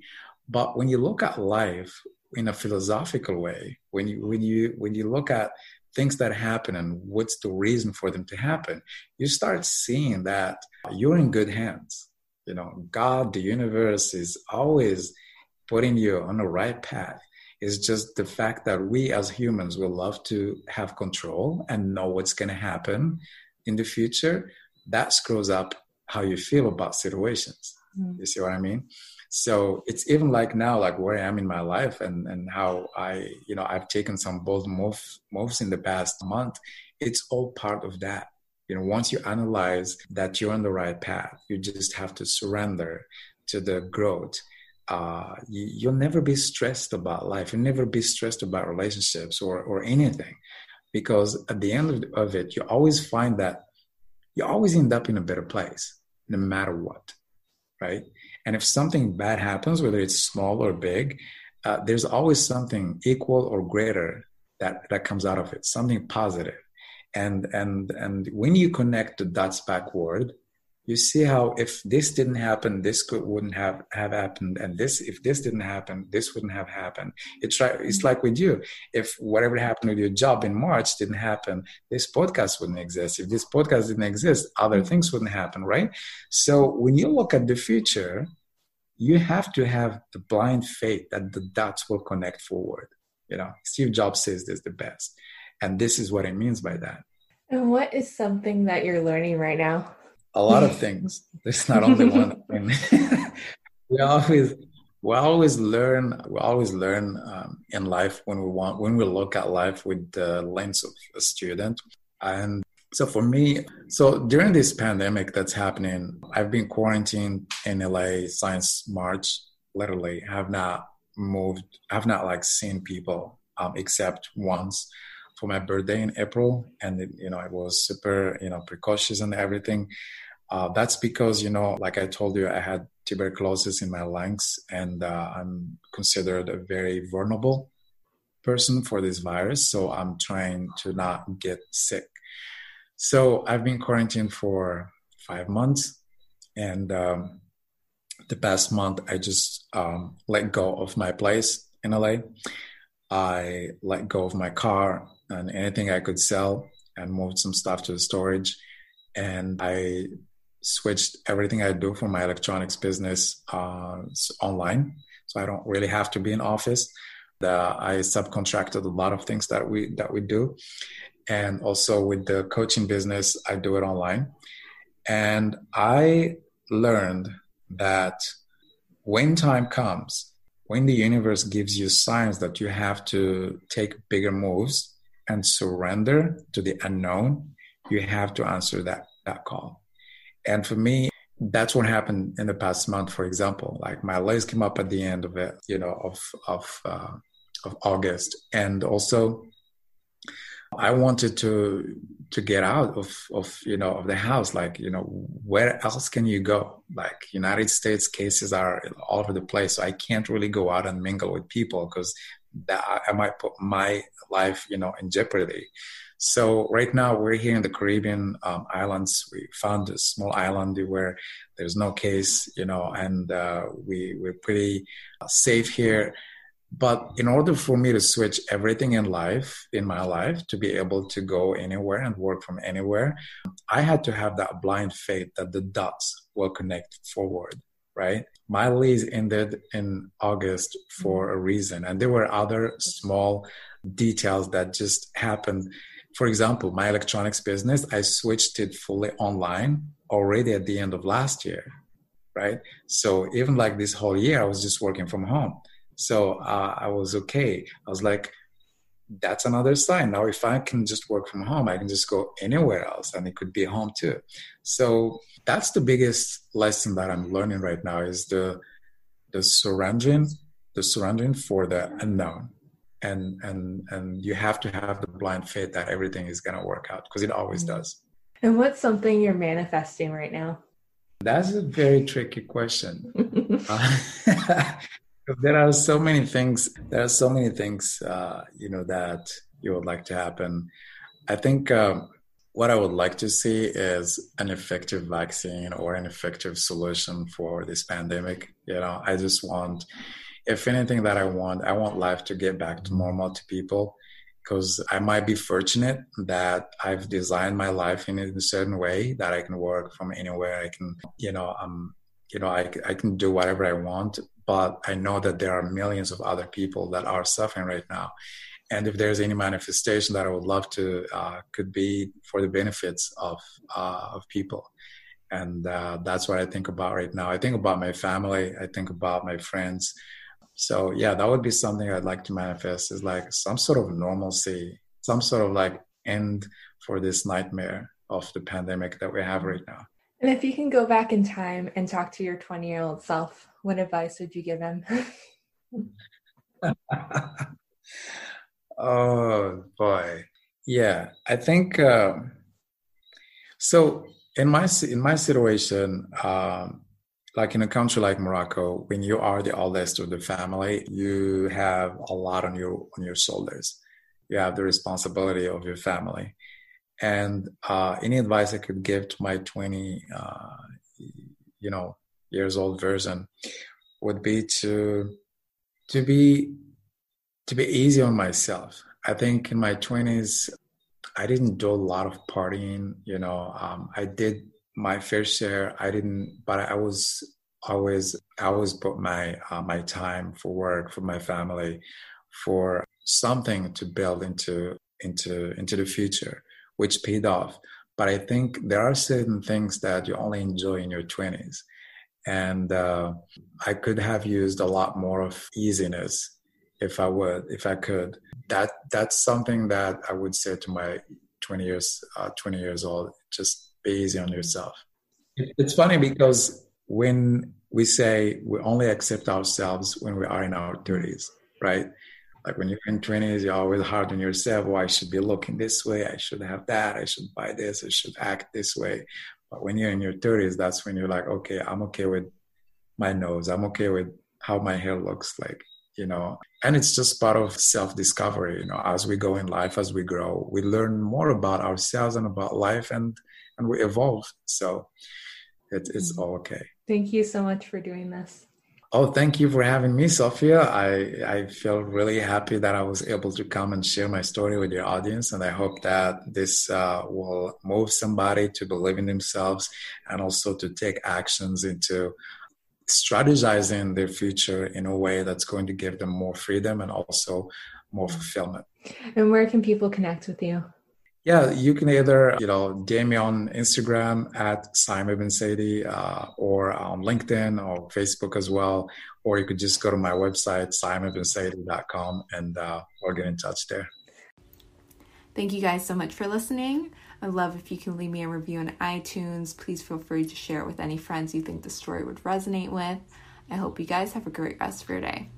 But when you look at life in a philosophical way, when you when you when you look at things that happen and what's the reason for them to happen, you start seeing that you're in good hands. You know, God, the universe is always putting you on the right path. It's just the fact that we as humans will love to have control and know what's going to happen in the future. That screws up how you feel about situations. Mm. You see what I mean? So it's even like now, like where I am in my life and, and how I, you know, I've taken some bold moves, moves in the past month. It's all part of that. You know, once you analyze that you're on the right path, you just have to surrender to the growth. Uh, you, you'll never be stressed about life. You'll never be stressed about relationships or, or anything because at the end of, of it, you always find that you always end up in a better place no matter what right? And if something bad happens, whether it's small or big, uh, there's always something equal or greater that that comes out of it, something positive. And and and when you connect the dots backward, you see how if this didn't happen this could wouldn't have have happened and this if this didn't happen this wouldn't have happened. It's right it's like with you. If whatever happened with your job in march didn't happen this podcast wouldn't exist. If this podcast didn't exist other mm-hmm. things wouldn't happen right? So when you look at the future you have to have the blind faith that the dots will connect forward. You know steve jobs says this is the best and this is what it means by that. And what is something that you're learning right now a lot of [LAUGHS] things. There's not only one. [LAUGHS] we always we always learn. We always learn um, in life when we want when we look at life with the lens of a student. And so for me, so during this pandemic that's happening, I've been quarantined in LA since March. Literally, have not moved. Have not like seen people um, except once for my birthday in April, and it, you know I was super you know precautious and everything. Uh, that's because, you know, like I told you, I had tuberculosis in my lungs and uh, I'm considered a very vulnerable person for this virus. So I'm trying to not get sick. So I've been quarantined for five months. And um, the past month, I just um, let go of my place in LA. I let go of my car and anything I could sell and moved some stuff to the storage. And I switched everything I do for my electronics business uh, online, so I don't really have to be in office. The, I subcontracted a lot of things that we that we do, and also with the coaching business, I do it online. And I learned that when time comes, when the universe gives you signs that you have to take bigger moves and surrender to the unknown, you have to answer that that call. And for me, that's what happened in the past month. For example, like my legs came up at the end of it, you know, of of uh, of August, and also I wanted to to get out of of you know of the house. Like you know, where else can you go? Like United States cases are all over the place, so I can't really go out and mingle with people because that I might put my life, you know, in jeopardy. So right now we're here in the Caribbean um, islands. We found a small island where there's no case, you know, and uh, we we're pretty safe here. But in order for me to switch everything in life, in my life, to be able to go anywhere and work from anywhere, I had to have that blind faith that the dots will connect forward right? My lease ended in August for a reason, and there were other small details that just happened. For example, my electronics business, I switched it fully online already at the end of last year, right? So even like this whole year, I was just working from home. So uh, I was okay. I was like, that's another sign. Now, if I can just work from home, I can just go anywhere else and it could be home too. So that's the biggest lesson that I'm learning right now is the the surrendering, the surrendering for the unknown. And and and you have to have the blind faith that everything is gonna work out because it always mm-hmm. does. And what's something you're manifesting right now? That's a very tricky question. uh, [LAUGHS] [LAUGHS] there are so many things there are so many things uh, you know that you would like to happen i think um, what i would like to see is an effective vaccine or an effective solution for this pandemic you know i just want if anything that i want i want life to get back to normal to people because i might be fortunate that i've designed my life in a certain way that i can work from anywhere i can you know um you know I, I can do whatever i want but I know that there are millions of other people that are suffering right now. And if there's any manifestation that I would love to, uh, could be for the benefits of uh, of people, and uh, that's what I think about right now. I think about my family. I think about my friends. So yeah, that would be something I'd like to manifest. Is like some sort of normalcy, some sort of like end for this nightmare of the pandemic that we have right now. And if you can go back in time and talk to your 20 year old self, what advice would you give him? [LAUGHS] oh boy, yeah. I think um, so. In my in my situation, um, like in a country like Morocco, when you are the oldest of the family, you have a lot on your on your shoulders. You have the responsibility of your family, and uh, any advice I could give to my twenty, uh, you know, years old version would be to to be to be easy on myself. I think in my twenties, I didn't do a lot of partying. You know, um, I did my fair share. I didn't, but I was always I always put my uh, my time for work, for my family, for something to build into into into the future, which paid off. But I think there are certain things that you only enjoy in your twenties and uh, I could have used a lot more of easiness if I would, if I could. That that's something that I would say to my 20 years, uh, 20 years old. Just be easy on yourself. It's funny because when we say we only accept ourselves when we are in our 30s, right? Like when you're in 20s, you're always hard on yourself. Oh, I should be looking this way. I should have that. I should buy this. I should act this way. But when you're in your 30s, that's when you're like, okay, I'm okay with my nose. I'm okay with how my hair looks like, you know. And it's just part of self discovery, you know, as we go in life, as we grow, we learn more about ourselves and about life and and we evolve. So it, it's mm-hmm. all okay. Thank you so much for doing this. Oh, thank you for having me, Sophia. I, I feel really happy that I was able to come and share my story with your audience. And I hope that this uh, will move somebody to believe in themselves and also to take actions into strategizing their future in a way that's going to give them more freedom and also more fulfillment. And where can people connect with you? Yeah, you can either, you know, DM me on Instagram at Simon Bensaidy uh, or on LinkedIn or Facebook as well. Or you could just go to my website, simonbensaidy.com, and uh, or get in touch there. Thank you guys so much for listening. I love if you can leave me a review on iTunes. Please feel free to share it with any friends you think the story would resonate with. I hope you guys have a great rest of your day.